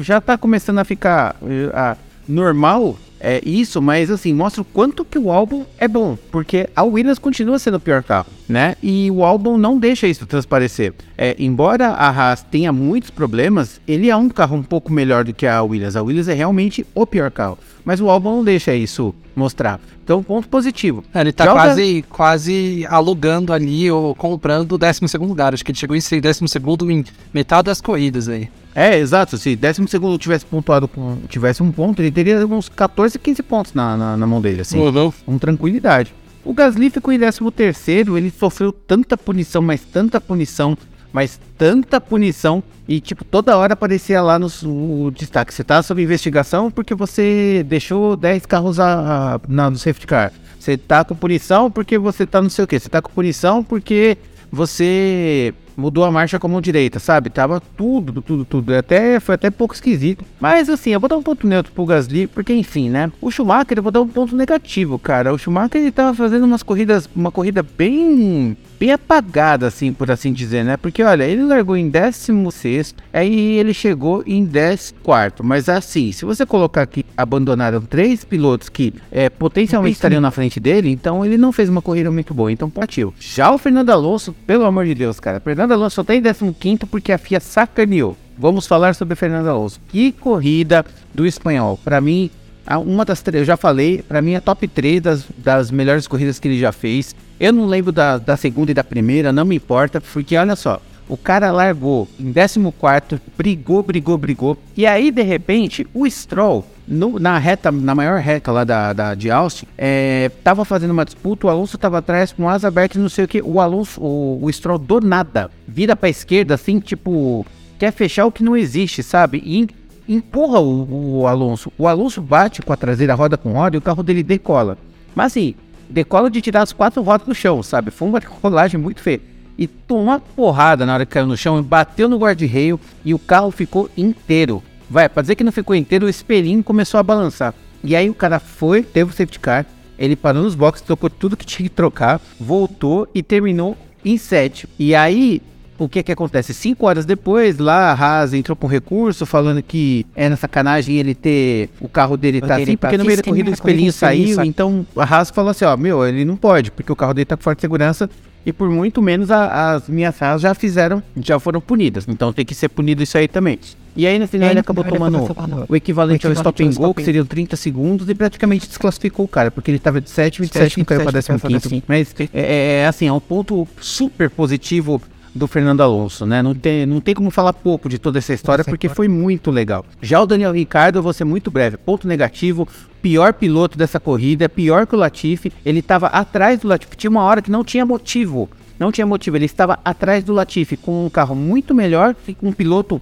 S1: já tá começando a ficar uh, normal é isso, mas assim, mostra o quanto que o álbum é bom, porque a Williams continua sendo o pior carro, né? E o álbum não deixa isso transparecer. É, embora a Haas tenha muitos problemas, ele é um carro um pouco melhor do que a Williams. A Williams é realmente o pior carro, mas o álbum não deixa isso mostrar. Então, ponto positivo.
S2: É, ele tá Já quase, quase alugando ali ou comprando o 12 lugar. Acho que ele chegou em 12 em metade das corridas aí.
S1: É, exato. Se décimo segundo tivesse pontuado com. tivesse um ponto, ele teria uns 14, 15 pontos na, na, na mão dele, assim.
S2: Uhum.
S1: Com tranquilidade. O Gasly ficou em 13 terceiro, ele sofreu tanta punição, mas tanta punição, mas tanta punição. E, tipo, toda hora aparecia lá no, no destaque. Você tá sob investigação porque você deixou 10 carros a, a, na, no safety car. Você tá com punição porque você tá não sei o que. Você tá com punição porque você mudou a marcha com a mão direita, sabe? Tava tudo, tudo, tudo. Até, foi até pouco esquisito. Mas assim, eu vou dar um ponto neutro pro Gasly, porque enfim, né? O Schumacher, eu vou dar um ponto negativo, cara. O Schumacher, ele tava fazendo umas corridas, uma corrida bem bem apagada, assim, por assim dizer, né? Porque, olha, ele largou em 16, aí ele chegou em 14. Mas, assim, se você colocar que abandonaram três pilotos que é, potencialmente estariam na frente dele, então ele não fez uma corrida muito boa. Então, partiu. Já o Fernando Alonso, pelo amor de Deus, cara, Fernando Alonso só tá em 15 porque a FIA sacaneou. Vamos falar sobre Fernando Alonso. Que corrida do espanhol. Para mim, uma das três, eu já falei, para mim é top 3 das, das melhores corridas que ele já fez. Eu não lembro da, da segunda e da primeira, não me importa, porque olha só, o cara largou em 14, brigou, brigou, brigou. E aí, de repente, o Stroll, no, na reta, na maior reta lá da, da, de Austin, é, tava fazendo uma disputa, o Alonso tava atrás com asa aberta e não sei o que. O Alonso, o, o Stroll do nada, vira pra esquerda, assim, tipo, quer fechar o que não existe, sabe? E empurra o, o, Alonso. O Alonso bate com a traseira roda com roda e o carro dele decola. Mas assim, decola de tirar as quatro rodas do chão, sabe? Foi uma [laughs] decolagem muito feia. E tomou uma porrada na hora que caiu no chão, bateu no guarda-reio e o carro ficou inteiro. Vai, pra dizer que não ficou inteiro, o espelhinho começou a balançar. E aí o cara foi, teve o safety car, ele parou nos boxes, trocou tudo que tinha que trocar, voltou e terminou em sétimo. E aí o que que acontece? Cinco horas depois, lá a Haas entrou com recurso falando que é na sacanagem ele ter o carro dele tá assim, porque no meio da corrida o espelhinho saiu, então a Haas falou assim, ó, meu, ele não pode, porque o carro dele tá com forte segurança e por muito menos a, as minhas Haas já fizeram, já foram punidas, então tem que ser punido isso aí também. E aí no final é, ele acabou tomando o equivalente, ao stop and go, que seriam 30 segundos, e praticamente desclassificou o cara, porque ele estava de 7, 27 e caiu para 15. Mas é, é, é assim, é um ponto super positivo do Fernando Alonso, né? Não tem, não tem como falar pouco de toda essa história porque foi muito legal. Já o Daniel Ricardo, eu vou ser muito breve. Ponto negativo, pior piloto dessa corrida, pior que o Latifi. Ele estava atrás do Latifi. Tinha uma hora que não tinha motivo. Não tinha motivo, ele estava atrás do Latifi com um carro muito melhor e com um piloto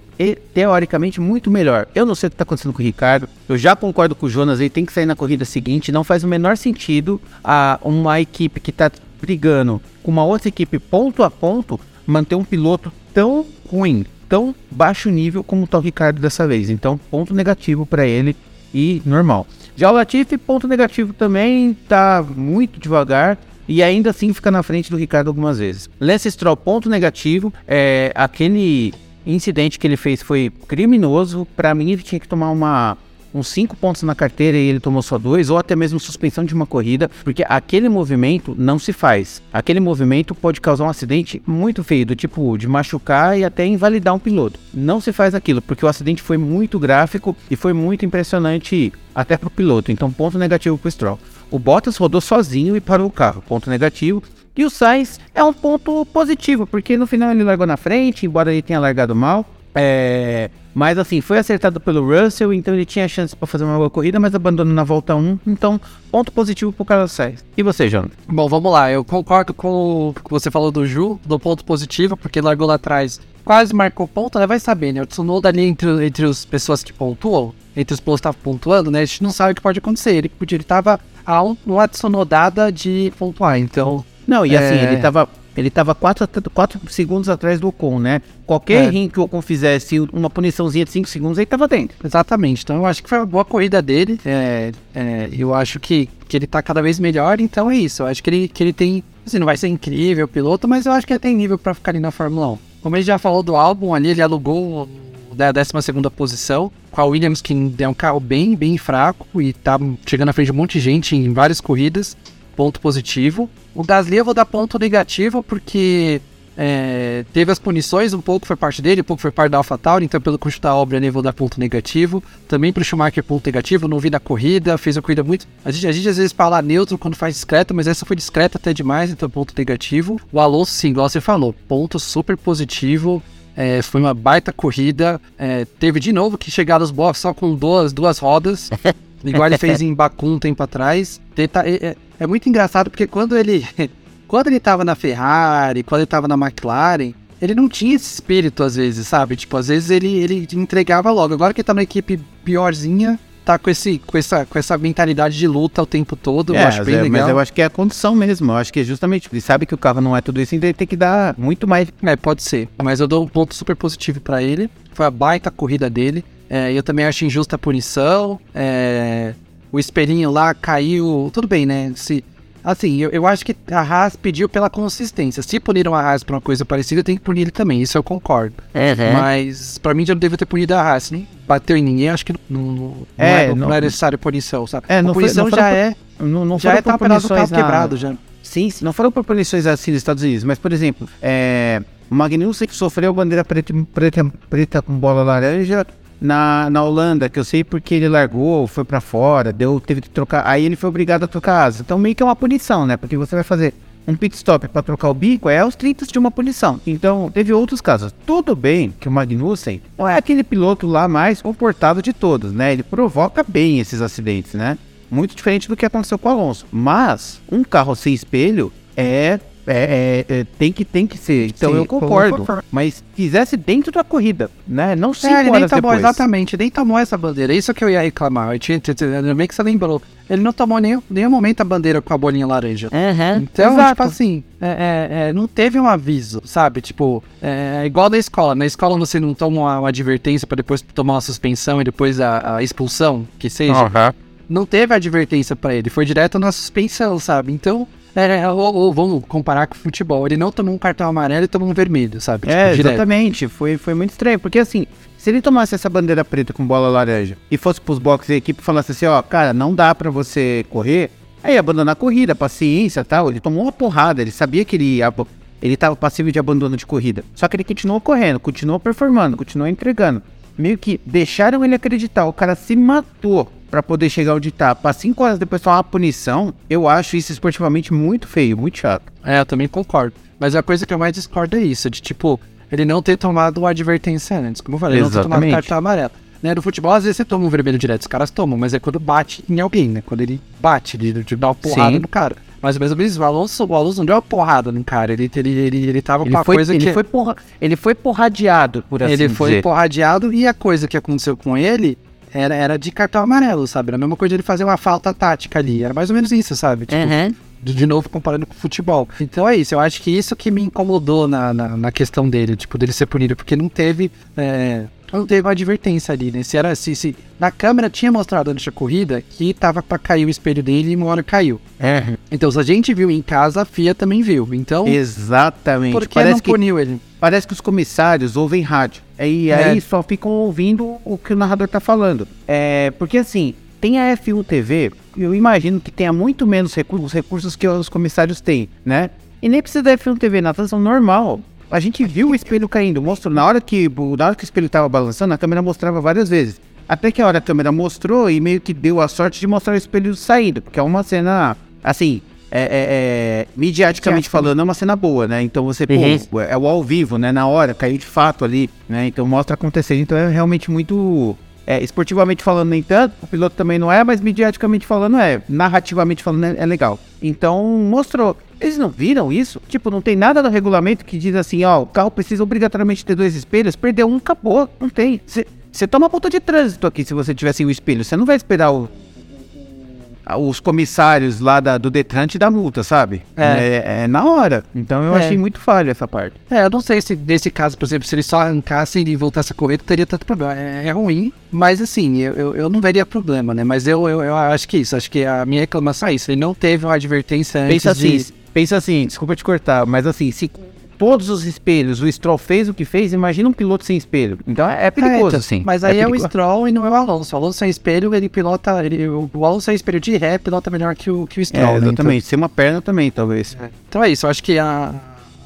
S1: teoricamente muito melhor. Eu não sei o que está acontecendo com o Ricardo. Eu já concordo com o Jonas, ele tem que sair na corrida seguinte. Não faz o menor sentido a uma equipe que está brigando com uma outra equipe ponto a ponto manter um piloto tão ruim, tão baixo nível como tá o Ricardo dessa vez. Então, ponto negativo para ele e normal. Já o Latifi, ponto negativo também, tá muito devagar e ainda assim fica na frente do Ricardo algumas vezes. Lance Stroll, ponto negativo, é aquele incidente que ele fez foi criminoso. Para mim, ele tinha que tomar uma uns 5 pontos na carteira e ele tomou só dois, ou até mesmo suspensão de uma corrida, porque aquele movimento não se faz. Aquele movimento pode causar um acidente muito feio, do tipo de machucar e até invalidar um piloto. Não se faz aquilo, porque o acidente foi muito gráfico e foi muito impressionante até para o piloto. Então, ponto negativo para o Stroll. O Bottas rodou sozinho e parou o carro, ponto negativo. E o Sainz é um ponto positivo, porque no final ele largou na frente, embora ele tenha largado mal. É... Mas assim, foi acertado pelo Russell, então ele tinha chance para fazer uma boa corrida, mas abandonou na volta 1. Então, ponto positivo pro Carlos Sainz. E você, Jonathan?
S2: Bom, vamos lá. Eu concordo com o que você falou do Ju, do ponto positivo, porque largou lá atrás, quase marcou ponto, né? Vai saber, né? O Tsunoda ali entre, entre as pessoas que pontuam, entre os pilotos que estavam pontuando, né? A gente não sabe o que pode acontecer. Ele podia, ele tava a um, uma Tsunodada de pontuar, então...
S1: Não, e assim, é... ele tava ele tava 4, segundos atrás do Ocon, né? Qualquer é. rim que o Ocon fizesse uma puniçãozinha de 5 segundos, ele tava dentro.
S2: Exatamente. Então eu acho que foi uma boa corrida dele. É, é, eu acho que, que ele tá cada vez melhor, então é isso. Eu acho que ele, que ele tem. Assim, não vai ser incrível o piloto, mas eu acho que ele tem nível para ficar ali na Fórmula 1. Como ele já falou do álbum ali, ele alugou da 12 posição, com a Williams, que é um carro bem, bem fraco e tá chegando à frente de um monte de gente em várias corridas ponto positivo. O Gasly eu vou dar ponto negativo porque é, teve as punições, um pouco foi parte dele, um pouco foi parte da AlphaTauri, então pelo custo da obra eu vou dar ponto negativo. Também para o Schumacher ponto negativo, não vi na corrida, fez a corrida muito... A gente, a gente às vezes fala neutro quando faz discreto, mas essa foi discreta até demais, então ponto negativo. O Alonso, sim, igual você falou, ponto super positivo. É, foi uma baita corrida. É, teve de novo que chegar aos boxes só com duas, duas rodas. [laughs] igual ele fez [laughs] em Baku um tempo atrás. Tenta, é, é é muito engraçado porque quando ele [laughs] quando ele tava na Ferrari, quando ele tava na McLaren, ele não tinha esse espírito às vezes, sabe? Tipo, às vezes ele, ele entregava logo. Agora que ele tá numa equipe piorzinha, tá com, esse, com, essa, com essa mentalidade de luta o tempo todo.
S1: É, eu acho bem é, legal. Mas eu acho que é a condição mesmo. Eu acho que é justamente, ele sabe que o carro não é tudo isso, então ele tem que dar muito mais.
S2: É, pode ser. Mas eu dou um ponto super positivo para ele. Foi a baita corrida dele. É, eu também acho injusta a punição. É, o espelhinho lá caiu. Tudo bem, né? Se, assim, eu, eu acho que a Haas pediu pela consistência. Se puniram a Haas por uma coisa parecida, tem que punir ele também. Isso eu concordo. Uhum. Mas para mim já não deve ter punido a Haas. Nem bateu em ninguém, acho que não, não, não, é, é, não, não é necessário punição, sabe?
S1: É, não a punição foi, já por, é.
S2: Não, não já é por punições na... quebrado já.
S1: Sim, não foram por punições assim nos Estados Unidos, mas por exemplo, é, o Magnussen sofreu bandeira preta, preta, preta com bola laranja na, na Holanda, que eu sei porque ele largou, foi para fora, deu, teve que trocar. Aí ele foi obrigado a trocar asa. Então meio que é uma punição, né? Porque você vai fazer um pit stop para trocar o bico, é aos 30 de uma punição. Então, teve outros casos. Tudo bem que o Magnussen não é aquele piloto lá mais comportado de todos, né? Ele provoca bem esses acidentes, né? Muito diferente do que aconteceu com o Alonso. Mas, um carro sem espelho é é, é, é, tem, que, tem que ser. Então Sim, eu concordo. Mas fizesse dentro da corrida, né? Não cinco é, ele
S2: nem
S1: tomou,
S2: depois. Exatamente, nem tomou essa bandeira. Isso que eu ia reclamar. Eu tinha, bem que você lembrou. Ele não tomou nem, nenhum momento a bandeira com a bolinha laranja.
S1: Uhum,
S2: então, exato. tipo assim, é, é, é, não teve um aviso, sabe? Tipo, é, igual na escola. Na escola você não toma uma, uma advertência para depois tomar uma suspensão e depois a, a expulsão, que seja. Uhum. Não teve advertência para ele, foi direto na suspensão, sabe? Então, é, ou, ou, vamos comparar com o futebol. Ele não tomou um cartão amarelo e tomou um vermelho, sabe?
S1: Tipo, é, exatamente. Foi, foi muito estranho. Porque assim, se ele tomasse essa bandeira preta com bola laranja e fosse pros boxes e a equipe falasse assim, ó, cara, não dá para você correr, aí abandonar a corrida, paciência tal. Ele tomou uma porrada, ele sabia que ele ia. Ele tava passivo de abandono de corrida. Só que ele continuou correndo, continuou performando, continuou entregando. Meio que deixaram ele acreditar. O cara se matou para poder chegar onde tá, pra cinco horas depois tomar uma punição, eu acho isso esportivamente muito feio, muito chato.
S2: É, eu também concordo. Mas a coisa que eu mais discordo é isso, de tipo, ele não ter tomado uma advertência antes. Como eu falei, Exatamente. ele não ter tomado cartão amarelo. Né, no futebol, às vezes você toma um vermelho direto, os caras tomam, mas é quando bate em alguém, né? Quando ele bate, de, de dar uma porrada Sim. no cara. Mas mesmo isso, o Alonso, o Alonso não deu uma porrada no cara, ele, ele, ele, ele tava ele com a
S1: foi,
S2: coisa
S1: ele
S2: que...
S1: Foi porra, ele foi porradeado, por assim
S2: Ele
S1: dizer.
S2: foi porradeado e a coisa que aconteceu com ele era, era de cartão amarelo, sabe? Era a mesma coisa de ele fazer uma falta tática ali. Era mais ou menos isso, sabe? Tipo, uhum. de, de, novo, comparando com o futebol. Então é isso, eu acho que isso que me incomodou na, na, na questão dele, tipo, dele ser punido, porque não teve. É, não teve uma advertência ali, né? Se era se, se na câmera tinha mostrado antes da corrida que tava para cair o espelho dele e uma hora caiu.
S1: É.
S2: Então, se a gente viu em casa, a FIA também viu. Então,
S1: exatamente.
S2: Por que Parece não puniu ele?
S1: Parece que os comissários ouvem rádio. E
S2: É.
S1: aí só ficam ouvindo o que o narrador tá falando. É, porque assim, tem a F1 TV, eu imagino que tenha muito menos recursos, os recursos que os comissários têm, né? E nem precisa da F1 TV, na transmissão normal. A gente viu o espelho caindo, mostrou, na hora que, na hora que o espelho tava balançando, a câmera mostrava várias vezes. Até que a hora a câmera mostrou e meio que deu a sorte de mostrar o espelho saindo, porque é uma cena, assim, é, é- é, mediaticamente falando, é uma cena boa, né? Então você, pô,
S3: Uhum.
S1: é o ao vivo, né? Na hora, caiu de fato ali, né? Então mostra acontecendo. Então é realmente muito. É, esportivamente falando, nem tanto, o piloto também não é, mas mediaticamente falando é. Narrativamente falando é, é legal. Então mostrou. Eles não viram isso? Tipo, não tem nada no regulamento que diz assim, ó, o carro precisa obrigatoriamente ter dois espelhos, perdeu um, acabou. Não tem. Você toma multa de trânsito aqui se você tiver sem o espelho. Você não vai esperar o, os comissários lá da- do Detran te dar multa, sabe?
S2: É.
S1: É, é na hora. Então eu
S2: É.
S1: achei muito falha essa parte.
S2: É, eu não sei se nesse caso, por exemplo, se eles só arrancassem e voltassem a correr, não teria tanto problema. É, é ruim, mas assim, eu, eu, eu não veria problema, né? Mas eu, eu, eu acho que é isso, acho que a minha reclamação é isso. Ele não teve uma advertência antes
S1: Pensa assim,
S2: de...
S1: pensa assim, desculpa te cortar, mas assim, se todos os espelhos o Stroll fez o que fez, imagina um piloto sem espelho. Então é, é perigoso,
S2: É, então,
S1: sim.
S2: Mas aí é, o
S1: perigo-
S2: Stroll e não é o Alonso. O Alonso sem espelho, ele pilota. Ele, o o Alonso sem espelho de ré pilota melhor que o, que o Stroll.
S1: É,
S2: né?
S1: exatamente. Ser uma perna também, talvez.
S2: Então, então é isso, eu acho que a,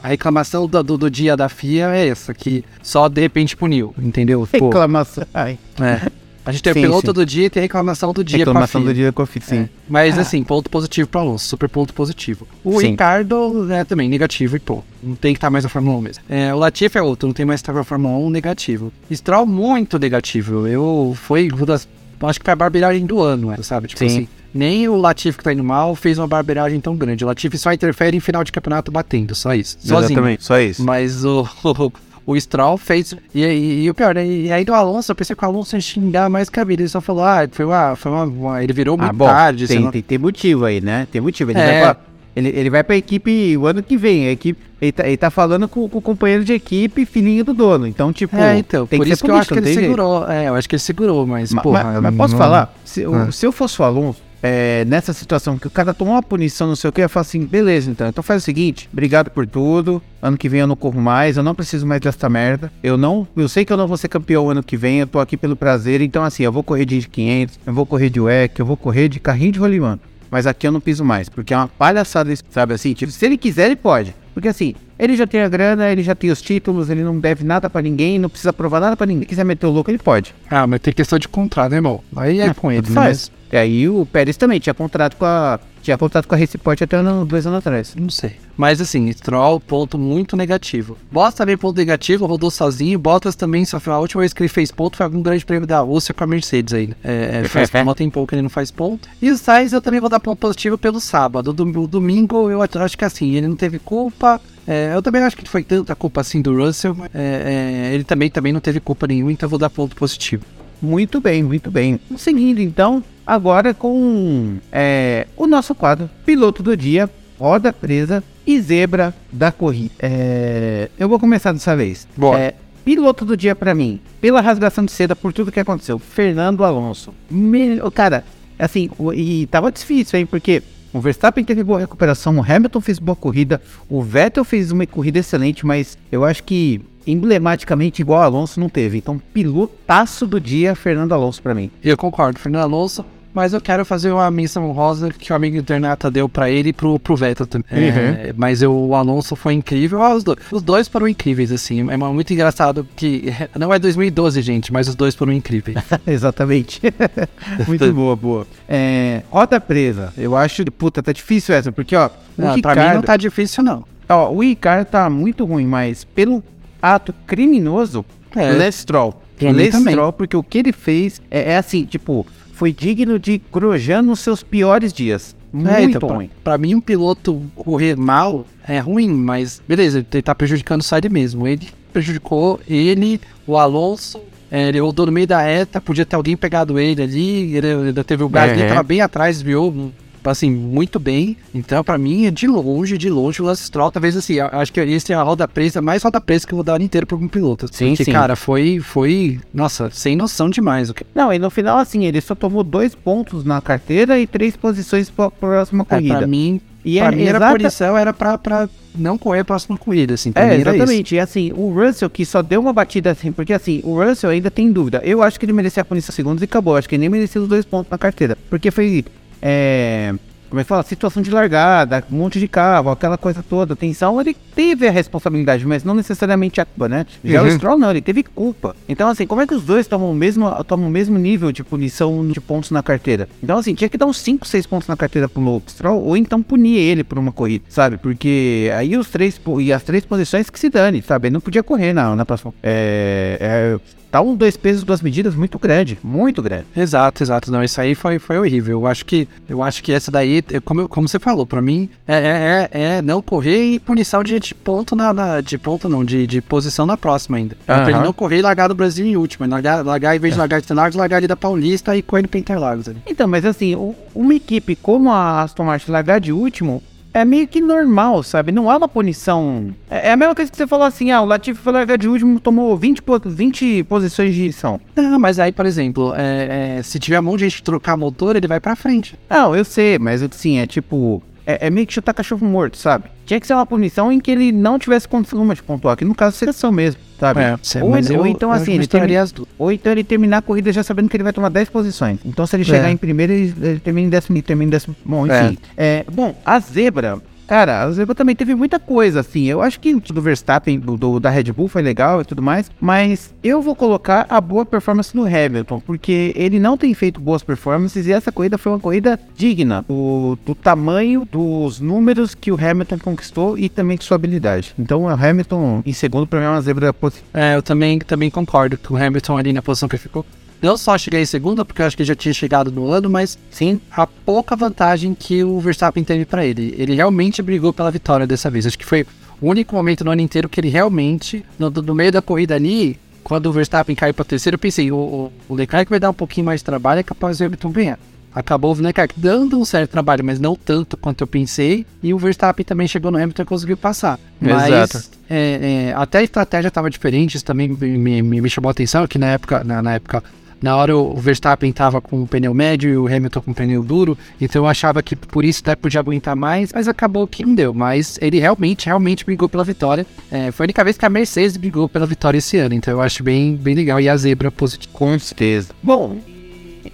S2: a reclamação do, do, do dia da FIA é essa, que só de repente puniu, entendeu? Pô,
S1: Reclamação. Ai,
S2: é. A gente tem
S1: Sim,
S2: piloto
S1: sim.
S2: do dia e tem a reclamação do dia
S1: reclamação
S2: com a
S1: do dia com a FIA, sim.
S2: É. Mas assim, ponto positivo para Alonso, super ponto positivo. O
S1: Sim.
S2: Ricardo é também negativo e pô, não tem que estar mais na Fórmula 1 mesmo. É, o Latifi é outro, não tem mais que estar na Fórmula 1, negativo. Stroll muito negativo. Eu foi uma das acho que foi a barbeiragem do ano, é, sabe? Tipo
S1: Sim.
S2: assim, nem o Latifi que tá indo mal fez uma barbeiragem tão grande. O Latifi só interfere em final de campeonato batendo, só isso. Sozinho.
S1: Exatamente, só isso.
S2: Mas o, [laughs] o Stroll fez. E, e- e o pior, né? E aí do Alonso, eu pensei que o Alonso ia xingar mais que a vida. Ele só falou, ah, foi uma. Foi uma, uma- ele virou muito
S1: Ah, bom,
S2: tarde. sei
S1: tem,
S2: lá.
S1: tem, tem motivo aí, né? Tem motivo. Ele,
S2: É.
S1: vai pra, ele, ele vai pra equipe o ano que vem. A equipe, ele, tá, ele tá falando com, com o companheiro de equipe, filhinho do dono. Então, tipo,
S2: É, então,
S1: tem
S2: por
S1: que
S2: isso
S1: ser
S2: que eu acho que ele
S1: tem jeito.
S2: segurou. É, eu acho que ele segurou, mas,
S1: Ma-
S2: porra.
S1: mas, mas posso
S2: não-
S1: falar? Se,
S2: Ah.
S1: se eu fosse o Alonso, é, nessa situação que o cara tomou uma punição, não sei o que, eu falar assim, beleza, então. Então faz o seguinte, obrigado por tudo. Ano que vem eu não corro mais, eu não preciso mais dessa merda. Eu não, eu sei que eu não vou ser campeão ano que vem, eu tô aqui pelo prazer, então assim, eu vou correr de 500, eu vou correr de WEC, eu vou correr de carrinho de rolimã. Mas aqui eu não piso mais, porque é uma palhaçada sabe assim? Tipo, se ele quiser, ele pode. Porque assim, ele já tem a grana, ele já tem os títulos, ele não deve nada pra ninguém, não precisa provar nada pra ninguém. Se quiser meter o louco, ele pode.
S2: Ah, mas tem questão de contrato, né, irmão? Aí é com ele, né?
S1: faz. E aí o Pérez também tinha contrato com a. Tinha contrato com a Reciporte até ano- dois anos atrás.
S2: Não sei. Mas assim, Stroll, ponto muito negativo. Bottas também, ponto negativo, rodou sozinho. Bottas também, só foi a última vez que ele fez ponto foi algum grande prêmio da Rússia com a Mercedes aí. É, é, [laughs] faz um tempo que ele não faz ponto. E o Sainz eu também vou dar ponto positivo pelo sábado. O dom- o domingo eu acho que assim, ele não teve culpa. É, eu também acho que não foi tanta culpa assim do Russell. mas, é, é, ele também, também não teve culpa nenhuma, então eu vou dar ponto positivo.
S1: Muito bem, muito bem. Seguindo então, agora com é, o nosso quadro Piloto do Dia, Roda Presa e Zebra da Corrida. É, eu vou começar dessa vez.
S2: Bora.
S1: É, piloto do dia pra mim, pela rasgação de seda, por tudo que aconteceu, Fernando Alonso. Me- cara, assim, e tava difícil, hein, porque o Verstappen teve boa recuperação, o Hamilton fez boa corrida, o Vettel fez uma corrida excelente, mas eu acho que emblematicamente igual o Alonso não teve. Então, pilotaço do dia, Fernando Alonso pra mim.
S2: Eu concordo, Fernando Alonso. Mas eu quero fazer uma menção honrosa que o amigo internata deu pra ele e pro, pro Vettel também. É, mas eu- o Alonso foi incrível. Ah, os, dois, os dois foram incríveis, assim. É muito engraçado que. [laughs] Não é 2012, gente, mas os dois foram incríveis. [laughs]
S1: Exatamente. [laughs] Muito boa, boa. É, roda presa. Eu acho, puta, tá difícil essa, porque ó, o
S2: Ah,
S1: Ricardo,
S2: pra mim não tá difícil, não.
S1: ó, o Ricardo tá muito ruim, mas pelo ato criminoso,
S2: É.
S1: Les Stroll.
S2: Pra mim
S1: Les
S2: também.
S1: Stroll, porque o que ele fez é, é assim, tipo, foi digno de Grosjean nos seus piores dias. Muito
S2: É, então, pra,
S1: ruim.
S2: pra mim, um piloto correr mal é ruim, mas beleza, ele tá prejudicando só ele mesmo. Ele prejudicou ele, o Alonso. é, Ele rodou no meio da reta, podia ter alguém pegado ele ali. Ele ainda teve o Gasly,
S1: Uhum.
S2: tava bem atrás, viu? Assim, muito bem. Então, pra mim, é de longe, de longe o Lance Stroll. Talvez assim, eu acho que esse é a roda presa, mais roda presa que eu vou dar o ano inteiro pra um piloto.
S1: Sim,
S2: Porque,
S1: sim.
S2: cara, foi, foi, nossa, sem noção demais. o
S1: Não, e no final, assim, ele só tomou dois pontos na carteira e três posições pra próxima
S2: É,
S1: corrida.
S2: pra mim,
S1: E
S2: pra
S1: é
S2: mim, era
S1: exata-
S2: a punição era pra, pra não correr a próxima corrida, assim.
S1: É,
S2: era
S1: exatamente. E assim, o Russell que só deu uma batida assim, porque assim, o Russell ainda tem dúvida. Eu acho que ele merecia a punição segundos e acabou. Acho que ele nem merecia os dois pontos na carteira. Porque foi. É. Como é que fala? Situação de largada, um monte de carro, aquela coisa toda, tensão. Ele teve a responsabilidade, mas não necessariamente a culpa, né? Já o
S2: Uhum.
S1: Stroll não, ele teve culpa. Então, assim, como é que os dois tomam o mesmo, tomam o mesmo nível de punição de pontos na carteira? Então, assim, tinha que dar uns 5, 6 pontos na carteira pro Stroll, ou então punir ele por uma corrida, sabe? Porque aí os três, e as três posições que se dane, sabe? Ele não podia correr na, na próxima. É, é, tá um dois pesos, duas medidas muito grande, muito grande.
S2: Exato, exato. Não, isso aí foi, foi horrível. Eu acho que eu acho que essa daí, é como, eu- como você falou, pra mim é, é, é, é não correr e punição de, de ponto na, na- de ponto não, de, de posição na próxima ainda. É Pra ele não correr e largar do Brasil em último, largar, largar em vez de largar de Interlagos, largar ali da Paulista e correr pra Interlagos ali.
S1: Então, mas assim, uma equipe como a Aston Martin largar de último é meio que normal, sabe? Não há uma punição. É, é a mesma coisa que você falou assim: ah, o Latifi foi de último, tomou 20, po- 20 posições de lição.
S2: Não, mas aí, por exemplo, é, é, se tiver um monte de gente trocar motor, ele vai pra frente.
S1: Não, eu sei, mas assim, é tipo. É, é meio que chutar cachorro morto, sabe? Tinha que ser uma punição em que ele não tivesse condição nenhuma de pontuar, que no caso seria ação mesmo, sabe? ou,
S2: mas
S1: ou
S2: eu-
S1: então
S2: eu
S1: assim, ele
S2: misturaria
S1: termina,
S2: as
S1: ou então ele terminar a corrida já sabendo que ele vai tomar 10 posições. Então se ele chegar
S2: É.
S1: em primeiro, ele, ele termina em décimo, ele termina em décimo. Bom,
S2: É.
S1: enfim. É, bom, a zebra. Cara, a zebra também teve muita coisa, assim. Eu acho que o do Verstappen, do, do- da Red Bull foi legal e tudo mais. Mas eu vou colocar a boa performance no Hamilton, porque ele não tem feito boas performances e essa corrida foi uma corrida digna do, do tamanho dos números que o Hamilton conquistou e também de sua habilidade. Então o Hamilton em segundo pra mim é uma zebra positiva.
S2: É, eu também, também concordo que o Hamilton ali na posição que ficou. Não só cheguei em segunda, porque eu acho que já tinha chegado no ano, mas
S1: Sim,
S2: a pouca vantagem que o Verstappen teve pra ele. Ele realmente brigou pela vitória dessa vez. Acho que foi o único momento no ano inteiro que ele realmente, no, no meio da corrida ali, quando o Verstappen caiu pra terceiro, eu pensei, o, o, o Leclerc vai dar um pouquinho mais de trabalho, é capaz do Hamilton ganhar. Acabou o Leclerc dando um certo trabalho, mas não tanto quanto eu pensei. E o Verstappen também chegou no Hamilton e conseguiu passar. Mas
S1: Exato.
S2: é, é, até a estratégia estava diferente, isso também me, me, me chamou a atenção, que na época, na, na época, na hora o Verstappen estava com o pneu médio e o Hamilton com o pneu duro, então eu achava que por isso até podia aguentar mais, mas acabou que não deu. Mas ele realmente, realmente brigou pela vitória. É, foi a única vez que a Mercedes brigou pela vitória esse ano, então eu acho bem, bem legal. E a zebra positiva.
S1: com certeza. Bom,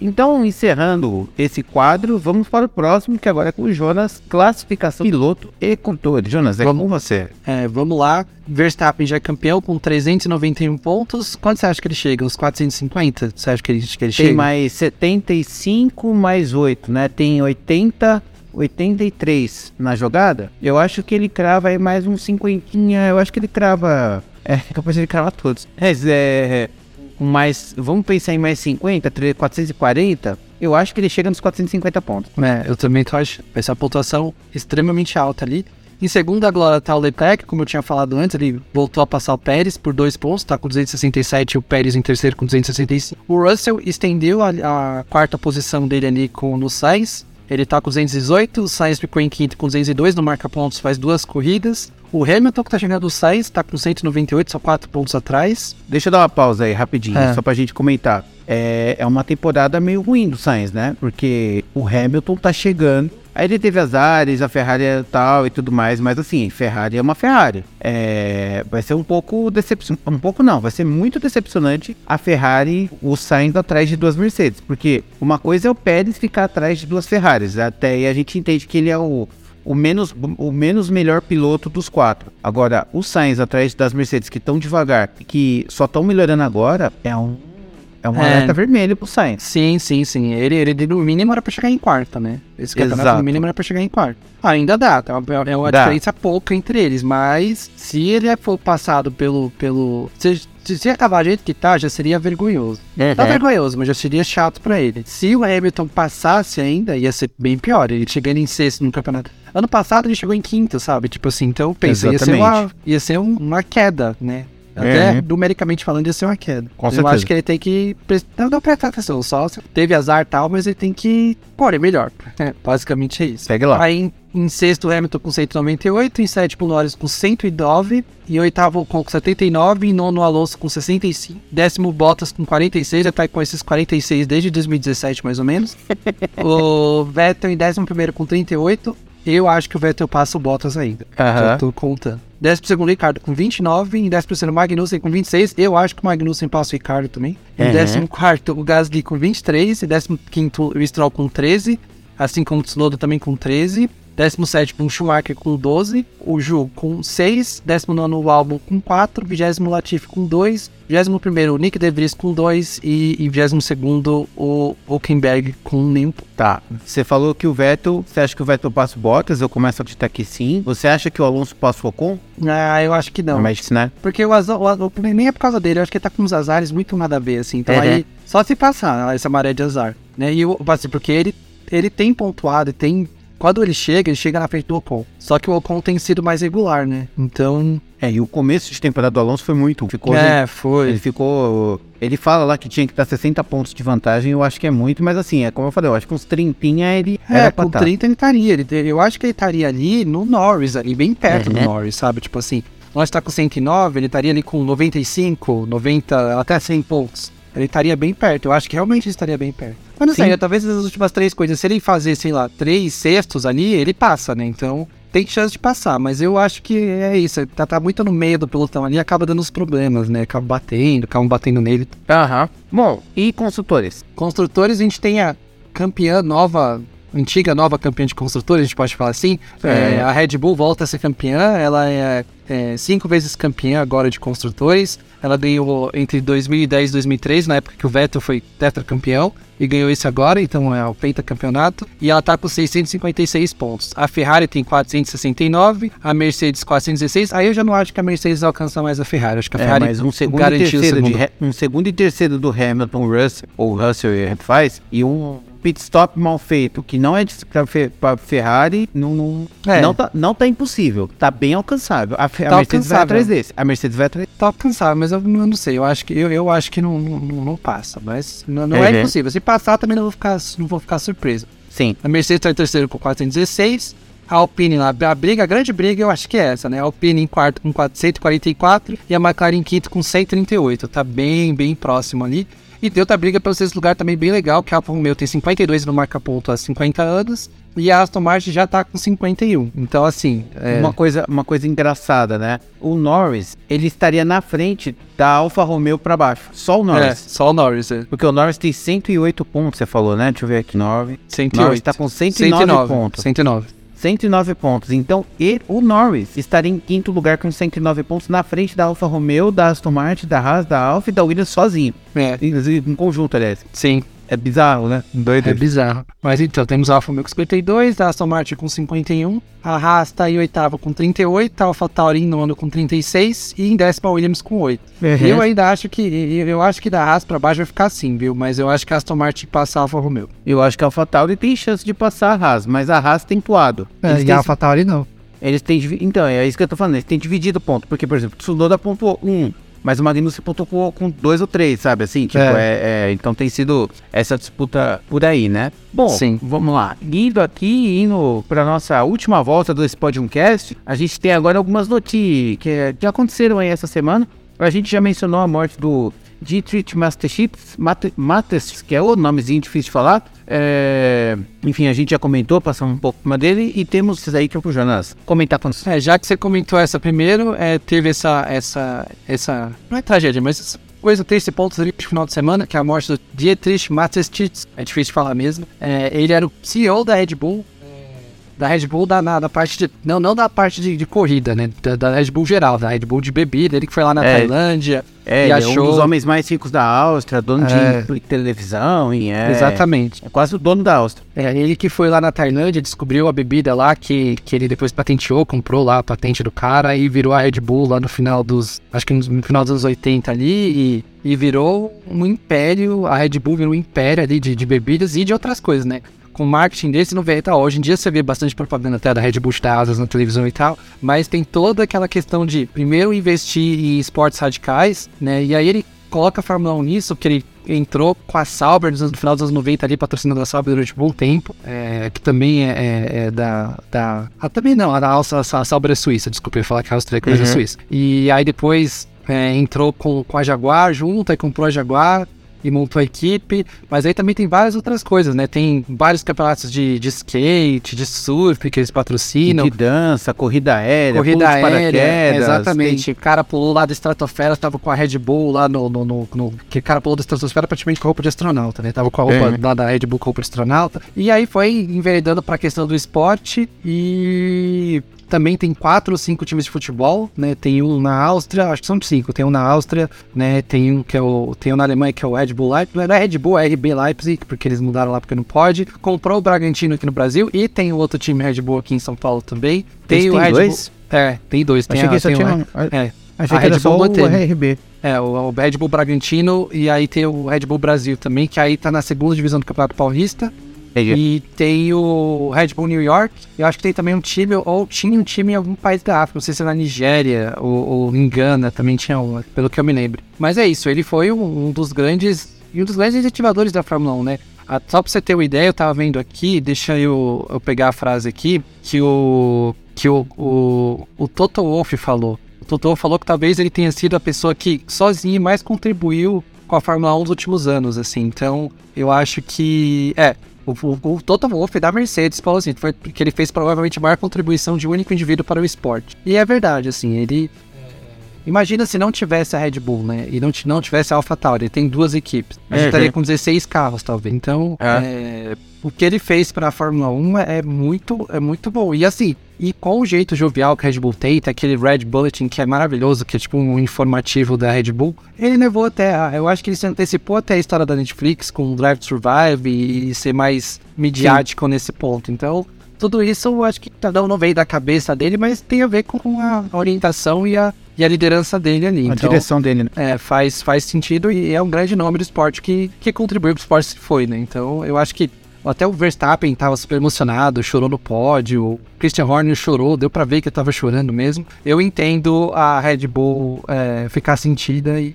S1: então encerrando esse quadro, vamos para o próximo, que agora é com o Jonas, classificação piloto e controle. Jonas, é
S2: Vamos.
S1: com você.
S2: É, vamos lá, Verstappen já é campeão com 391 pontos. Quanto você acha que ele chega? Uns 450? Você acha que ele, que ele
S1: Tem
S2: chega?
S1: mais 75 mais 8, né? Tem 80, 83 na jogada. Eu acho que ele crava aí mais uns 50. Eu acho que ele crava. É, [laughs] capaz de ele cravar todos. Mas é. Mais. Vamos pensar em mais 50, 3, 440. Eu acho que ele chega nos 450 pontos.
S2: É, eu também tô achando. Uma pontuação extremamente alta ali. Em segundo, agora tá o Leclerc, como eu tinha falado antes, ele voltou a passar o Pérez por dois pontos, tá com 267 e o Pérez em terceiro com 265. O Russell estendeu a, a quarta posição dele ali com no Sainz, ele tá com 218, o Sainz ficou em quinto com 202, no marca pontos faz duas corridas. O Hamilton que tá chegando do Sainz tá com 198, só quatro pontos atrás.
S1: Deixa eu dar uma pausa aí rapidinho,
S2: É.
S1: só pra gente comentar. É, é uma temporada meio ruim do Sainz, né? Porque o Hamilton tá chegando. Aí ele teve azares, a Ferrari é tal e tudo mais, mas assim, Ferrari é uma Ferrari. É, vai ser um pouco decepcionante. Um pouco não, vai ser muito decepcionante a Ferrari, o Sainz atrás de duas Mercedes. Porque uma coisa é o Pérez ficar atrás de duas Ferraris. Até aí a gente entende que ele é o, o menos, o menos melhor piloto dos quatro. Agora, o Sainz atrás das Mercedes que estão devagar, que só estão melhorando agora, é um é um
S2: É.
S1: alerta vermelho pro Sainz.
S2: Sim, sim, sim. Ele, ele no mínimo era pra chegar em quarta, né? Esse campeonato
S1: Exato.
S2: no mínimo era pra chegar em quarta. Ainda dá, tá? é uma
S1: Dá.
S2: diferença pouca entre eles, mas se ele for passado pelo. pelo se, se, se acabar do jeito que tá, já seria vergonhoso. Tá vergonhoso, mas já seria chato pra ele. Se o Hamilton passasse ainda, ia ser bem pior. Ele chegando em sexto no campeonato. Ano passado ele chegou em quinto, sabe? Tipo assim, então pensa, ia ser, uma, ia ser um- uma queda, né? Até
S1: É.
S2: numericamente falando, ia ser uma queda.
S1: Com
S2: Eu
S1: certeza.
S2: acho que ele tem que. Não, não prestar atenção, só teve azar e tal, mas ele tem que. Pô, é melhor. É, basicamente é isso.
S1: Segue lá.
S2: Aí em, em sexto, Hamilton com 198, em sétimo, Norris com 109, em oitavo com 79, em nono, Alonso com 65, décimo, Bottas com 46, já tá com esses 46 desde 2017, mais ou menos. [laughs] o Vettel em décimo primeiro com 38, eu acho que o Vettel passa o Bottas ainda.
S1: Aham.
S2: Eu tô contando. Décimo segundo, Ricardo com 29. Em décimo terceiro, Magnussen com 26. Eu acho que o Magnussen passa o Ricardo também. Em
S1: Uhum.
S2: décimo quarto, o Gasly com 23. Em décimo quinto, o Stroll com 13. Assim como o Tsunoda também com 13. Décimo sétimo, o Schumacher com 12. O Ju com 6. Décimo nono, o Albon com 4. Vigésimo, Latifi com 2. Vigésimo primeiro, o Nick De Vries com 2. E em vigésimo segundo, o Hulkenberg com nenhum.
S1: Tá. Você falou que o Vettel. Você acha que o Vettel passa o Bottas? Eu começo a acreditar que sim. Você acha que o Alonso passa o Ocon?
S2: Ah, eu acho que não.
S1: Mas, né?
S2: Porque o azar, o nem é por causa dele, eu acho que ele tá com uns azares muito nada a ver, assim. Então
S1: Uhum.
S2: aí, só se passar essa maré de azar, né? E o assim, porque ele, ele tem pontuado, e tem. Quando ele chega, ele chega na frente do Ocon. Só que o Ocon tem sido mais regular, né? Então.
S1: É, e o começo de temporada do Alonso foi muito. Ficou.
S2: é,
S1: Ele
S2: foi.
S1: ficou. Ele fala lá que tinha que dar 60 pontos de vantagem, eu acho que é muito, mas assim, é como eu falei, eu acho que uns 30 ele
S2: É,
S1: era
S2: com
S1: tá.
S2: 30 ele estaria. Ele, eu acho que ele estaria ali no Norris, ali, bem perto do
S1: Uhum.
S2: Norris, sabe? Tipo assim, nós tá com 109, ele estaria ali com 95, 90, até 100 pontos. Ele estaria bem perto, eu acho que realmente ele estaria bem perto. Mas não
S1: Sim.
S2: sei, talvez as últimas três coisas, se ele fazer, sei lá, três sextos ali, ele passa, né? Então tem chance de passar, mas eu acho que é isso, tá, tá muito no meio do pelotão ali, acaba dando os problemas, né? Acaba batendo, acaba batendo nele.
S1: Aham. Bom, e construtores?
S2: Construtores, a gente tem a campeã nova, antiga nova campeã de construtores, a gente pode falar assim.
S1: É.
S2: É, a Red Bull volta a ser campeã, ela é, é cinco vezes campeã agora de construtores. Ela ganhou entre 2010 e 2003, na época que o Vettel foi tetracampeão, e ganhou esse agora, então é o pentacampeonato. E ela tá com 656 pontos. A Ferrari tem 469, a Mercedes 416. Aí eu já não acho que a Mercedes alcança mais a Ferrari. Acho que a
S1: É,
S2: Ferrari
S1: mas um segundo e
S2: garantiu
S1: terceiro de
S2: segundo.
S1: Ha- um segundo e terceiro do Hamilton Russell, ou Russell e faz, e um pit stop mal feito, que não é pra Ferrari, não, não,
S2: É.
S1: não, tá, não tá impossível. Tá bem alcançável. A, a
S2: Tá
S1: Mercedes vai
S2: alcançável.
S1: atrás desse. A Mercedes vai atrás
S2: tá alcançável, mas eu não, eu não sei. Eu acho que eu, eu acho que não, não, não- não passa, mas não, não
S1: Uhum.
S2: é impossível. Se passar, também não vou ficar, não vou ficar surpreso.
S1: Sim.
S2: A Mercedes tá em terceiro com 416. A Alpine lá, a briga, a grande briga, eu acho que é essa, né? A Alpine em quarto com 444 e a McLaren em quinto com 138. Tá bem, bem próximo ali. E tem outra briga pelo sexto lugar também bem legal, que a Alfa Romeo tem 52 no marca-ponto há 50 anos. E a Aston Martin já tá com 51. Então, assim, é,
S1: Uma, coisa, uma coisa engraçada, né? O Norris, ele estaria na frente da Alfa Romeo pra baixo. Só o
S2: é,
S1: Norris.
S2: só o Norris, é.
S1: Porque o Norris tem 108 pontos, você falou, né? Deixa eu ver aqui. Norris.
S2: 108.
S1: Norris tá com 109, pontos.
S2: 109.
S1: 109 pontos. Então, ele, o Norris estaria em quinto lugar com 109 pontos na frente da Alfa Romeo, da Aston Martin, da Haas, da Alfa e da Williams sozinho.
S2: É,
S1: Em, em conjunto, aliás.
S2: sim.
S1: É bizarro, né? Doido.
S2: É bizarro. Mas então, temos a Alfa Romeo com 52, a Aston Martin com 51, a Haas tá em oitavo com 38, a Alfa Tauri em nono com 36 e em décimo a Williams com 8.
S1: Uhum.
S2: Eu ainda acho que, eu acho que da Haas pra baixo vai ficar assim, viu? Mas eu acho que a Aston Martin passa a Alfa Romeo.
S1: Eu acho que a Alfa Tauri tem chance de passar a Haas, mas a Haas tem toado. Eles têm-
S2: Tauri não.
S1: Eles têm. Então, é isso que eu tô falando. Eles têm dividido ponto. Porque, por exemplo, Tsunoda pontuou um. Mas o Magnussen pontuou com dois ou três, sabe? Assim, tipo,
S2: É.
S1: é. é, então tem sido essa disputa por aí, né? Bom,
S2: Sim.
S1: vamos lá. Indo aqui, indo pra nossa última volta do Podiumcast, a gente tem agora algumas notícias que, é- que aconteceram aí essa semana. A gente já mencionou a morte do Dietrich Mateschitz, Mate- Mateschitz, que é o nomezinho difícil de falar. É, enfim, a gente já comentou, passamos um pouco por cima dele. E temos esses aí que eu pro Jonas comentar com você.
S2: É, já que você comentou essa primeiro, é, teve essa, essa, essa, não é tragédia, mas essa coisa triste pontos ali no final de semana, que é a morte do Dietrich Mateschitz, é difícil de falar mesmo. É, ele era o CEO da Red Bull, é, da Red Bull da, na, da parte de, não, não da parte de, de corrida, né, da, da Red Bull geral, da Red Bull de bebida, ele que foi lá na
S1: É.
S2: Tailândia,
S1: É,
S2: e
S1: ele é um
S2: achou...
S1: dos homens mais ricos da Áustria, dono
S2: É.
S1: de televisão. E é,
S2: Exatamente.
S1: É quase o dono da Áustria.
S2: É, ele que foi lá na Tailândia, descobriu a bebida lá que, que ele depois patenteou, comprou lá a patente do cara e virou a Red Bull lá no final dos. Acho que no final dos anos 80 ali e, e virou um império. A Red Bull virou um império ali de, de bebidas e de outras coisas, né? Com marketing desse não tá? Hoje em dia você vê bastante propaganda até da Red Bull de asas na televisão e tal, mas tem toda aquela questão de primeiro investir em esportes radicais, né? E aí ele coloca a Fórmula 1 nisso, porque ele entrou com a Sauber no final dos anos 90 ali, patrocinando a Sauber durante um bom tempo, é, que também é, é- é da, da... Ah, também não, a, Alça- a Sauber é suíça, desculpa, eu ia falar que a Áustria é
S1: Uhum.
S2: suíça. E aí depois é, entrou com, com a Jaguar junto, aí comprou a Jaguar, e montou a equipe. Mas aí também tem várias outras coisas, né? Tem vários campeonatos de, de skate, de surf que eles patrocinam.
S1: De dança, corrida aérea,
S2: corrida aérea.
S1: paraquedas,
S2: Exatamente.
S1: tem-
S2: O cara pulou lá da estratosfera, tava com a Red Bull lá no. no, no, no- que o cara pulou da estratosfera praticamente com a roupa de astronauta, né? Tava com a roupa
S1: É.
S2: lá da Red Bull com a roupa de astronauta. E aí foi enveredando pra questão do esporte e. Também tem quatro ou cinco times de futebol, né? Tem um na Áustria, acho que são cinco. Tem um na Áustria, né? Tem um que é o. Tem um na Alemanha que é o Red Bull Leipzig. Não é Red Bull, é RB Leipzig, porque eles mudaram lá porque não pode. Comprou o Bragantino aqui no Brasil e tem o outro time Red Bull aqui em São Paulo também. Tem o Red
S1: dois?
S2: Bull. É, tem dois. Tem
S1: Achei
S2: a-
S1: que só
S2: o-
S1: tinha um.
S2: É,
S1: Achei
S2: a
S1: que era
S2: Red
S1: só
S2: Bull
S1: o
S2: manteve.
S1: RB.
S2: é, o, o Red Bull Bragantino e aí tem o Red Bull Brasil também, que aí tá na segunda divisão do Campeonato Paulista.
S1: Entendi.
S2: E tem o Red Bull New York. Eu acho que tem também um time, ou tinha um time em algum país da África, não sei se é na Nigéria ou, ou em Gana, também tinha um, pelo que eu me lembro. Mas é isso, ele foi um, um dos grandes, um dos grandes incentivadores da Fórmula 1, né? Ah, Só pra você ter uma ideia, eu tava vendo aqui, deixa eu, eu pegar a frase aqui, que o que o, o, o Toto Wolff falou. O Toto Wolff falou que talvez ele tenha sido a pessoa que sozinho mais contribuiu com a Fórmula 1 nos últimos anos, assim. Então, eu acho que. É, o, o, o Toto Wolff da Mercedes falou assim, foi que ele fez provavelmente a maior contribuição de um único indivíduo para o esporte. E é verdade, assim, ele. Imagina se não tivesse a Red Bull, né? E não, não tivesse a AlphaTauri, ele tem duas equipes. A gente
S1: Uhum.
S2: estaria com 16 carros, talvez. Então,
S1: É.
S2: é, o que ele fez para a Fórmula 1 é, é muito, é muito bom. E assim, e com o jeito jovial que a Red Bull tem, tem aquele Red Bulletin que é maravilhoso, que é tipo um informativo da Red Bull, ele levou até, a, eu acho que ele se antecipou até a história da Netflix com o Drive to Survive e, ser mais midiático nesse ponto. Então, tudo isso eu acho que não, não veio da cabeça dele, mas tem a ver com a orientação e a, e a liderança dele ali.
S1: A
S2: então,
S1: direção dele, né?
S2: é, faz, faz sentido e é um grande nome do esporte que, que contribuiu pro esporte se foi, né? Então eu acho que até o Verstappen tava super emocionado, chorou no pódio, o Christian Horner chorou, deu pra ver que ele tava chorando mesmo. Eu entendo a Red Bull é, ficar sentida e,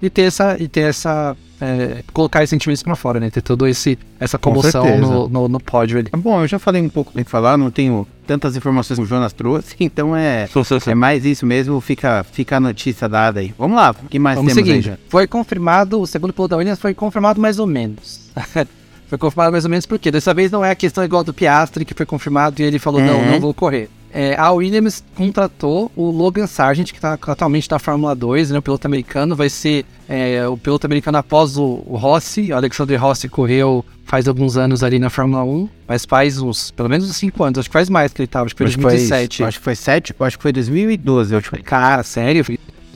S2: e ter essa. E ter essa é, colocar esses sentimentos pra fora, né? Ter toda esse, essa
S1: Com
S2: comoção
S1: certeza.
S2: no, no, no pódio ali.
S1: Bom, eu já falei um pouco bem falar, não tenho tantas informações que o Jonas trouxe, [laughs] então é, é mais isso mesmo, fica, fica a notícia dada aí. Vamos lá, o que mais
S2: Vamos
S1: temos aí,
S2: seguinte,
S1: Jonas?
S2: foi confirmado, o segundo piloto da Williams foi confirmado mais ou menos. [laughs] foi confirmado mais ou menos porque dessa vez não é a questão igual do Piastri que foi confirmado e ele falou não,
S1: Uhum.
S2: não vou correr. É, a Williams contratou o Logan Sargent, que está atualmente na Fórmula 2, né, o piloto americano, vai ser é, o piloto americano após o, o Rossi, o Alexander Rossi correu faz alguns anos ali na Fórmula 1, mas faz uns, pelo menos uns 5 anos, acho que faz mais que ele estava, acho que foi
S1: Acho que
S2: 2017.
S1: Foi, acho que foi 7, acho que foi 2012, eu acho que
S2: Cara, sério?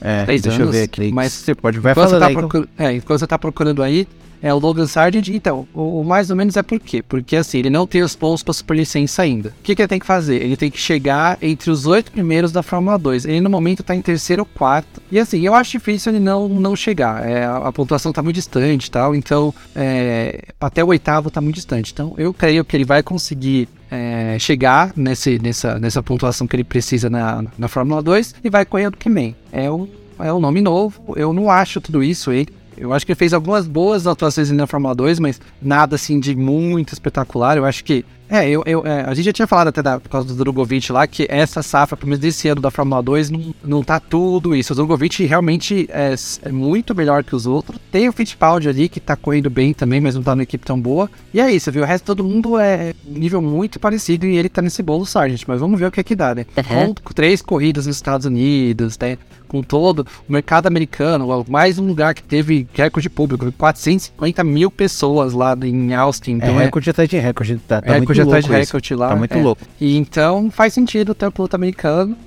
S1: É, deixa eu
S2: anos,
S1: ver aqui.
S2: mas-
S1: você pode vai falando
S2: tá
S1: aí. então.
S2: procurando, é, enquanto você tá procurando aí, é o Logan Sargent. Então, o, o mais ou menos é por quê? Porque assim, ele não tem os pontos pra superlicença ainda. O que, que ele tem que fazer? Ele tem que chegar entre os oito primeiros da Fórmula 2. Ele no momento tá em terceiro ou quarto. E assim, eu acho difícil ele não, não chegar. É, a, a pontuação tá muito distante e tal. Então, é, até o oitavo tá muito distante. Então, eu creio que ele vai conseguir é, chegar nesse, nessa, nessa pontuação que ele precisa na, na Fórmula 2 e vai correr ano que vem. É um, é um nome novo, eu não acho tudo isso. Ele, eu acho que ele fez algumas boas atuações na Fórmula 2, mas nada assim de muito espetacular. Eu acho que. É, eu, eu- é, a gente já tinha falado até da, por causa do Drogovic lá, que essa safra, pelo menos desse ano da Fórmula 2, não, não tá tudo isso. O Drogovic realmente é, é muito melhor que os outros. Tem o Fittipaldi ali, que tá correndo bem também, mas não tá numa equipe tão boa. E é isso, viu? O resto todo mundo é nível muito parecido e ele tá nesse bolo Sargent. Mas vamos ver o que é que dá, né?
S1: Uhum.
S2: Com três corridas nos Estados Unidos, né? Com todo o mercado americano, mais um lugar que teve recorde de público, 450 mil pessoas lá em Austin.
S1: É
S2: Então é,
S1: recorde atrás de recorde, tá, tá muito
S2: recorde atrás de recorde lá.
S1: Tá muito
S2: é.
S1: louco.
S2: E então faz sentido ter o piloto americano.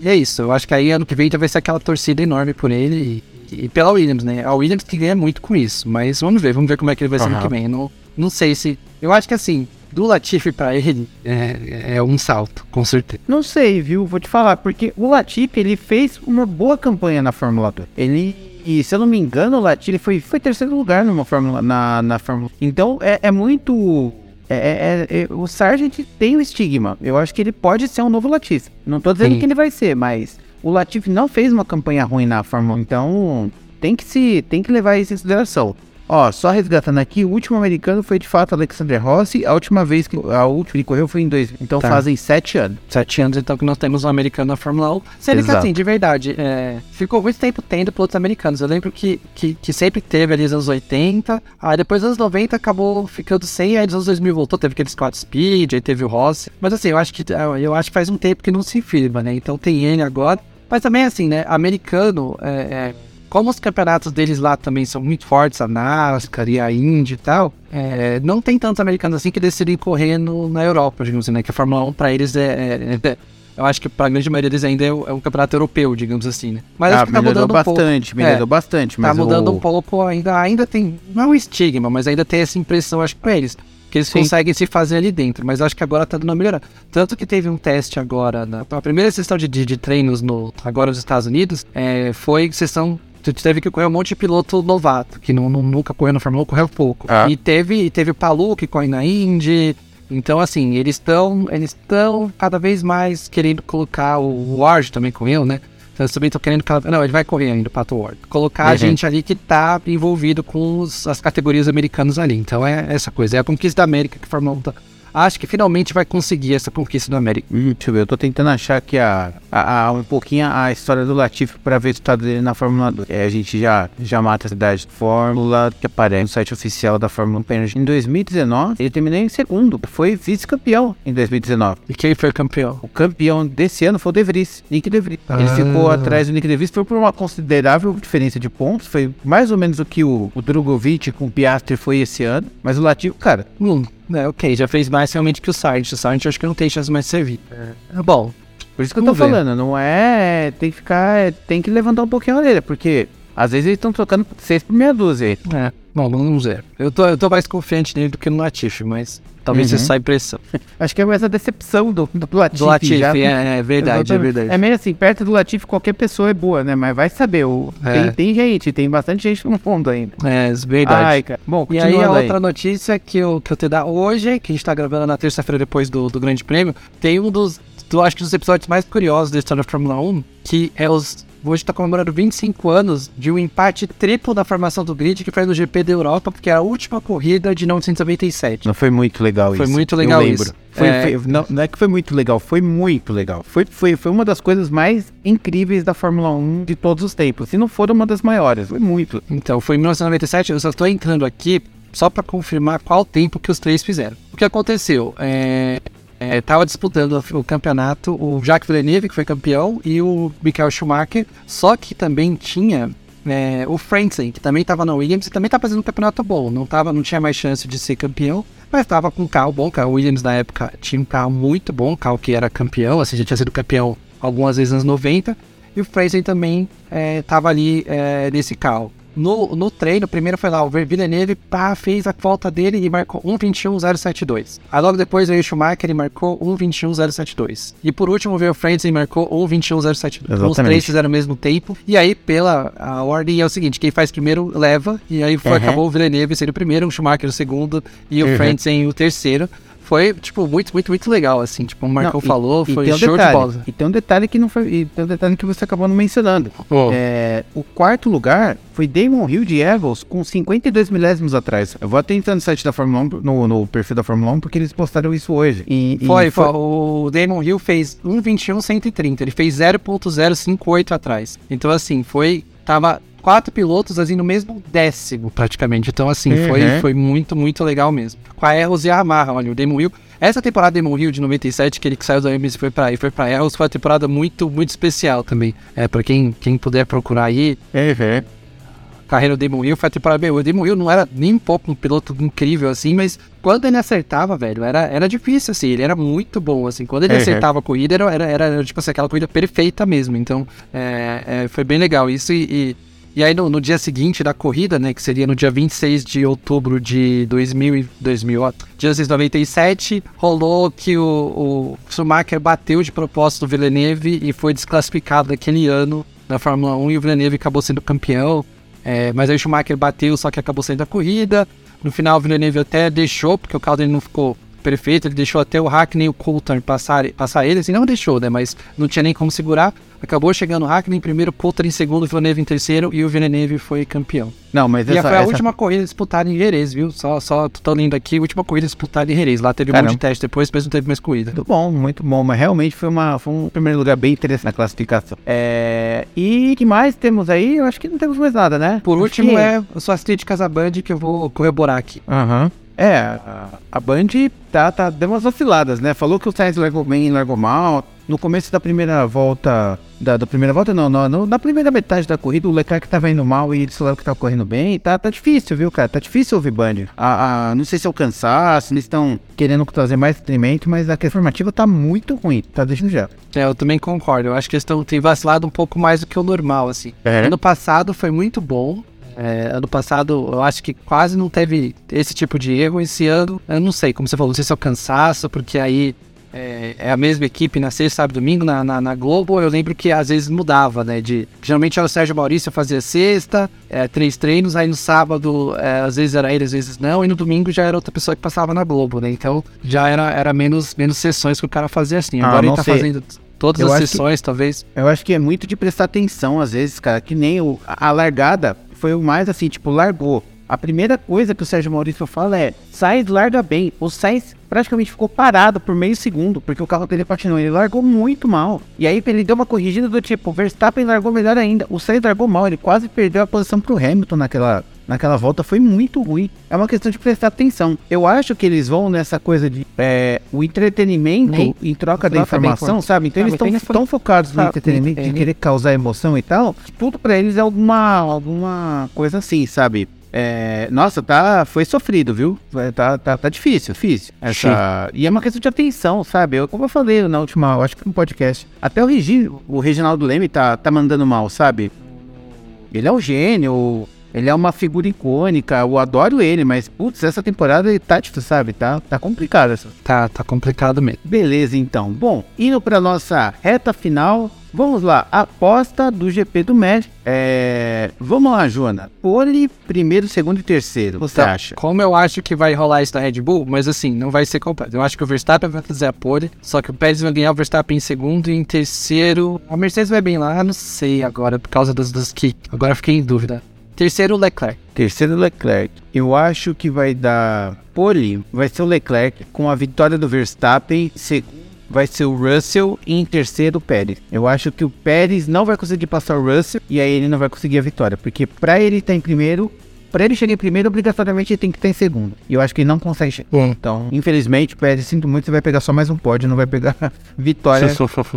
S2: E é isso. Eu acho que aí ano que vem vai ser aquela torcida enorme por ele e, e pela Williams, né? A Williams que ganha muito com isso. Mas vamos ver, vamos ver como é que ele vai ser ano que vem. Não, não sei se. Eu acho que assim, do Latifi pra ele é, é um salto, com certeza.
S1: Não sei, viu? Vou te falar, porque o Latifi, ele fez uma boa campanha na Fórmula 2. Ele, e se eu não me engano, o Latifi ele foi, foi terceiro lugar numa Fórmula, na, na Fórmula. Então, é, é muito... É, é- é- o Sargent tem o estigma. Eu acho que ele pode ser um novo Latifi. Não tô dizendo
S2: Sim.
S1: que ele vai ser, mas o Latifi não fez uma campanha ruim na Fórmula 1. Então, tem que se tem que levar isso em consideração. Ó, só resgatando aqui, o último americano foi de fato Alexander Rossi. A última vez que a última que ele correu foi em dois. Então
S2: Tá.
S1: fazem sete anos.
S2: Sete anos, então, que nós temos um americano na Fórmula 1. Sendo que,
S1: Exato.
S2: assim, de verdade, é, ficou muito tempo tendo pilotos americanos. Eu lembro que, que, que sempre teve ali nos anos 80, aí depois dos anos 90 acabou ficando sem, aí nos anos 2000 voltou, teve aquele Scott Speed, aí teve o Rossi. Mas assim, eu acho que eu acho que faz um tempo que não se firma, né? Então tem ele agora. Mas também, assim, né, americano, é, é, como os campeonatos deles lá também são muito fortes, a NASCAR e a Indy e tal, é, não tem tantos americanos assim que decidem correr no- na Europa, digamos assim, né? Que a Fórmula 1 pra eles é. é- é- eu acho que pra grande maioria deles ainda é, é um campeonato europeu, digamos assim, né? Mas
S1: ah,
S2: acho que tá mudando um pouco.
S1: bastante, melhorou
S2: É,
S1: bastante. Mas
S2: Tá mudando
S1: o...
S2: um pouco ainda. Ainda tem. Não é um estigma, mas ainda tem essa impressão, acho que pra eles. Que eles
S1: Sim.
S2: conseguem se fazer ali dentro. Mas acho que agora tá dando uma melhorada. Tanto que teve um teste agora. Na, a primeira sessão de, de, de treinos no, agora nos Estados Unidos é, foi sessão. Tu teve que correr um monte de piloto novato, que não, não- nunca correu na Fórmula 1, correu pouco.
S1: Ah.
S2: E teve, teve o Palu, que corre na Indy. Então, assim, eles estão eles estão cada vez mais querendo colocar o Ward também correu, né? Então, eles também estão querendo. Não, ele vai correr ainda, o Pato Ward. Colocar a
S1: Uhum.
S2: gente ali que tá envolvido com os- as categorias americanas ali. Então, é essa coisa. É a conquista da América que a Fórmula 1 tá. Acho que finalmente vai conseguir essa conquista da América.
S1: Hum, deixa eu ver, eu tô tentando achar aqui a, a, a- um pouquinho a história do Latifi pra ver o estado dele na Fórmula 2. É, a gente já, já mata a cidade de Fórmula, que aparece no site oficial da Fórmula 1 Pênalti. Em 2019, ele terminou em segundo, foi vice-campeão em 2019.
S2: E quem foi campeão?
S1: O campeão desse ano foi o De Vries, Nick De Vries. Ele
S2: Ah.
S1: ficou atrás do Nick De Vries, foi por uma considerável diferença de pontos, foi mais ou menos o que o, o Drogovic com o Piastri foi esse ano. Mas o Latifi, cara,
S2: Hum, é, ok, já fez mais realmente que o Sargent. O Sargent acho que não tem chance mais de servir. É, bom,
S1: Por isso que eu tô
S2: ver.
S1: falando, não é. Tem que ficar. é, tem que levantar um pouquinho a orelha, porque às vezes eles estão trocando seis por meia dúzia.
S2: É, bom, vamos ver. Eu tô, eu tô mais confiante nele do que no Latifi, mas talvez
S1: Uhum.
S2: seja só a impressão. [laughs]
S1: Acho que é essa decepção do, do Latifi.
S2: Do Latifi,
S1: já-
S2: é, é verdade, é
S1: Exatamente.
S2: verdade.
S1: É meio assim, perto do Latifi qualquer pessoa é boa, né? Mas vai saber, o,
S2: É.
S1: tem, tem gente, tem bastante gente no fundo ainda.
S2: É, verdade.
S1: Ai, cara. Bom,
S2: E aí a
S1: aí.
S2: outra notícia que eu, que eu te dar hoje, que a gente tá gravando na terça-feira depois do, do Grande Prêmio, tem um dos, do, acho que dos episódios mais curiosos da história da Fórmula 1, que é os. Hoje tá comemorando 25 anos de um empate triplo da formação do grid que foi no GP da Europa, porque é a última corrida de 1997.
S1: Não foi muito legal
S2: Foi
S1: isso.
S2: muito legal
S1: eu lembro.
S2: isso.
S1: Foi,
S2: É.
S1: foi- não, não é que foi muito legal, foi muito legal. Foi, foi, foi uma das coisas mais incríveis da Fórmula 1 de todos os tempos. Se não for uma das maiores, foi muito.
S2: Então, foi em 1997, eu só estou entrando aqui só para confirmar qual tempo que os três fizeram. O que aconteceu? É, é, tava disputando o campeonato o Jacques Villeneuve, que foi campeão, e o Michael Schumacher, só que também tinha é, o Frentzen, que também estava na Williams e também tá fazendo um campeonato bom. Não, tava, não tinha mais chance de ser campeão, mas estava com um carro bom. O Williams na época tinha um carro muito bom, um carro que era campeão, assim, já tinha sido campeão algumas vezes nos 90. E o Fraser também estava ali é, nesse carro. No, no treino, primeiro foi lá, o Villeneuve pá, fez a volta dele e marcou 1.21.072. Aí logo depois veio o Schumacher e marcou 1.21.072. E por último veio o Francis e marcou 1.21.072. Então os três fizeram o mesmo tempo. E aí, pela a ordem, é o seguinte: quem faz primeiro leva. E aí foi,
S1: Uhum.
S2: acabou o Villeneuve sendo o primeiro, o Schumacher o segundo e o
S1: Uhum.
S2: Francis o terceiro. Foi, tipo, muito, muito, muito legal, assim. Tipo, o Marcão
S1: Não, e-
S2: falou,
S1: e
S2: foi
S1: tem um
S2: show
S1: detalhe,
S2: de bola.
S1: E tem um detalhe que não foi. E tem um detalhe que você acabou não mencionando.
S2: Pô.
S1: É, o quarto lugar foi Damon Hill de Evans com 52 milésimos atrás. Eu vou até entrar no site da Fórmula 1, no, no perfil da Fórmula 1, porque eles postaram isso hoje. E, e
S2: Foi, foi, o Damon Hill fez 1.21.130, ele fez 0.058 atrás. Então, assim, foi. Tava quatro pilotos assim no mesmo décimo, praticamente. Então, assim,
S1: Uhum.
S2: foi, foi muito, muito legal mesmo. Com a Erros e a Yamaha, olha, o Damon Hill. Essa temporada do Damon Hill de 97, que ele que saiu da Williams e foi pra, foi pra Erros, foi uma temporada muito, muito especial também. É, pra quem, quem puder procurar aí,
S1: Uhum.
S2: carreira do Damon Hill foi a temporada bem. O Damon Hill não era nem um pouco um piloto incrível assim, mas quando ele acertava, velho, era, era difícil assim. Ele era muito bom, assim. Quando ele
S1: Uhum.
S2: acertava a corrida, era, era, era, era, tipo assim, aquela corrida perfeita mesmo. Então, é, é, foi bem legal isso. E, e, e aí, no, no dia seguinte da corrida, né, que seria no dia 26 de outubro de 2000, e- 2000 ó, 1997, rolou que o, o Schumacher bateu de propósito o Villeneuve e foi desclassificado daquele ano na Fórmula 1 e o Villeneuve acabou sendo campeão. É, mas aí o Schumacher bateu, só que acabou saindo da corrida. No final, o Villeneuve até deixou, porque o carro dele não ficou perfeito, ele deixou até o Hackney e o Coulter passar, passar ele, assim, não deixou, né, mas não tinha nem como segurar. Acabou chegando o Hackney em primeiro, Coulter em segundo, Villeneuve em terceiro e o Villeneuve foi campeão.
S1: Não, mas
S2: e
S1: essa,
S2: foi a
S1: essa-
S2: última corrida disputada em Jerez, viu? Só, só tô lendo aqui, última corrida disputada em Jerez. Lá teve um
S1: Caramba.
S2: monte de teste depois, mas não teve mais corrida.
S1: Muito bom, muito bom, mas realmente foi, uma, foi um primeiro lugar bem interessante na classificação. É, e que mais temos aí? Eu acho que não temos mais nada, né?
S2: Por
S1: Acho
S2: último
S1: que-
S2: é a sua Street Casaband que eu vou corroborar aqui.
S1: Aham. É, a, a Band tá, tá, deu umas vaciladas, né? Falou que o Sainz largou bem, largou mal. No começo da primeira volta, da, da primeira volta não, não, na primeira metade da corrida o Leclerc tava indo mal e eles falaram que tava correndo bem. Tá, tá difícil, viu, cara? Tá difícil ouvir Band. A, a- não sei se é o cansaço, eles estão querendo trazer mais treinamento, mas a informativa tá muito ruim, tá deixando já.
S2: É, eu também concordo. Eu acho que eles tão, têm vacilado um pouco mais do que o normal, assim.
S1: É.
S2: Ano passado foi muito bom. É, ano passado eu acho que quase não teve esse tipo de erro. Esse ano, eu não sei, como você falou, não sei se é o cansaço, porque aí é, é a mesma equipe na sexta, sábado e domingo, na, na, na Globo. Eu lembro que às vezes mudava, né? De, geralmente era o Sérgio Maurício fazia sexta, é, três treinos, aí no sábado é, às vezes era ele, às vezes não, e no domingo já era outra pessoa que passava na Globo, né? Então já era, era menos, menos sessões que o cara fazia assim.
S1: Ah,
S2: Agora
S1: não
S2: ele tá
S1: sei.
S2: fazendo todas
S1: Eu
S2: as
S1: acho que-
S2: sessões, talvez.
S1: Eu acho que é muito de prestar atenção, às vezes, cara, que nem o, a largada foi o mais assim, tipo, largou. A primeira coisa que o Sérgio Maurício fala é: Sainz larga bem. O Sainz praticamente ficou parado por meio segundo, porque o carro dele patinou. Ele largou muito mal. E aí ele deu uma corrigida do tipo: Verstappen largou melhor ainda. O Sainz largou mal, ele quase perdeu a posição pro Hamilton naquela, naquela volta. Foi muito ruim. É uma questão de prestar atenção. Eu acho que eles vão nessa coisa de é, o entretenimento
S2: Nem-
S1: em troca da
S2: troca
S1: informação, sabe? Então
S2: Ah,
S1: eles estão tão focados no entretenimento, de querer causar emoção e tal. Tudo pra eles é alguma, alguma coisa assim, sabe? É, nossa, tá, foi sofrido, viu? Tá, tá, tá difícil, difícil. Essa, e é uma questão de atenção, sabe? Eu, como eu falei na última, acho que no podcast, até o, Regi, o Reginaldo Leme tá, tá mandando mal, sabe? Ele é um gênio, ele é uma figura icônica, eu adoro ele, mas, putz, essa temporada ele tá, tipo, sabe? Tá, tá complicado essa.
S2: Tá, tá complicado mesmo.
S1: Beleza, então. Bom, indo para nossa reta final, vamos lá. Aposta do GP do México. É... Vamos lá, Jona. Pole, primeiro, segundo e terceiro. Você
S2: Então,
S1: acha?
S2: Como eu acho que vai rolar isso da Red Bull, mas assim, não vai ser completo. Eu acho que o Verstappen vai fazer a pole, só que o Pérez vai ganhar o Verstappen em segundo e em terceiro. A Mercedes vai bem lá, não sei agora, por causa das, das que. Agora fiquei em dúvida. Terceiro, Leclerc.
S1: Terceiro, Leclerc. Eu acho que vai dar pole, vai ser o Leclerc com a vitória do Verstappen. Segundo, vai ser o Russell e em terceiro, o Pérez. Eu acho que o Pérez não vai conseguir passar o Russell e aí ele não vai conseguir a vitória, porque para ele estar em primeiro, para ele chegar em primeiro, obrigatoriamente ele tem que estar em segundo. E eu acho que ele não consegue chegar. Então, infelizmente, Pérez, sinto muito, você vai pegar só mais um pódio, não vai pegar [laughs] vitória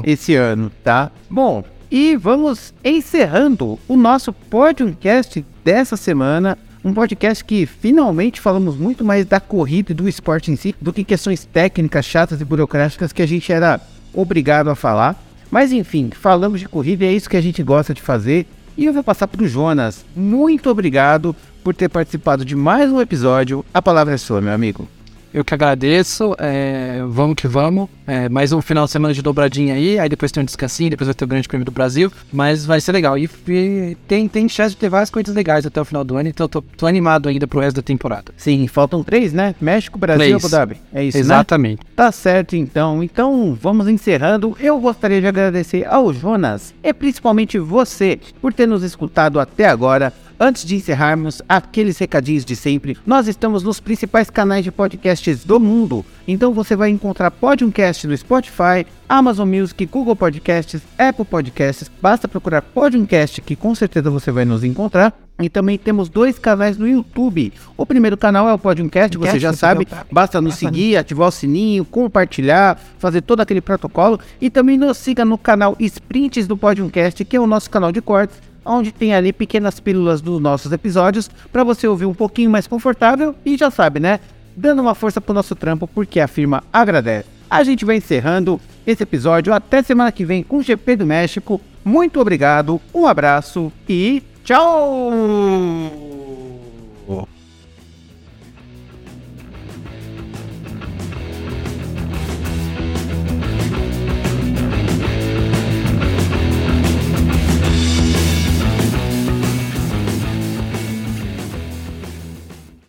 S1: esse ano, tá? Bom, e vamos encerrando o nosso podcast dessa semana. Um podcast que finalmente falamos muito mais da corrida e do esporte em si do que questões técnicas chatas e burocráticas que a gente era obrigado a falar. Mas enfim, falamos de corrida e é isso que a gente gosta de fazer. E eu vou passar para o Jonas. Muito obrigado por ter participado de mais um episódio. A palavra é sua, meu amigo.
S2: Eu que agradeço, é, vamos que vamos. É, mais um final de semana de dobradinha aí, aí depois tem um descansinho, depois vai ter o Grande Prêmio do Brasil, mas vai ser legal. E, e tem, tem chance de ter várias coisas legais até o final do ano, então eu tô, tô animado ainda pro resto da temporada.
S1: Sim, faltam três, né? México, Brasil e. Abu Dhabi. É isso, né?
S2: Exatamente.
S1: Tá certo, então. Então, vamos encerrando. Eu gostaria de agradecer ao Jonas e principalmente você por ter nos escutado até agora. Antes de encerrarmos, aqueles recadinhos de sempre. Nós estamos nos principais canais de podcasts do mundo. Então você vai encontrar Podiumcast no Spotify, Amazon Music, Google Podcasts, Apple Podcasts. Basta procurar Podiumcast que com certeza você vai nos encontrar. E também temos dois canais no YouTube. O primeiro canal é o Podiumcast, você já sabe. Basta nos seguir, ativar o sininho, compartilhar, fazer todo aquele protocolo. E também nos siga no canal Sprints do Podiumcast, que é o nosso canal de cortes, onde tem ali pequenas pílulas dos nossos episódios para você ouvir um pouquinho mais confortável. E já sabe, né? Dando uma força pro nosso trampo, porque a firma agradece. A gente vai encerrando esse episódio. Até semana que vem com o GP do México. Muito obrigado, um abraço e tchau!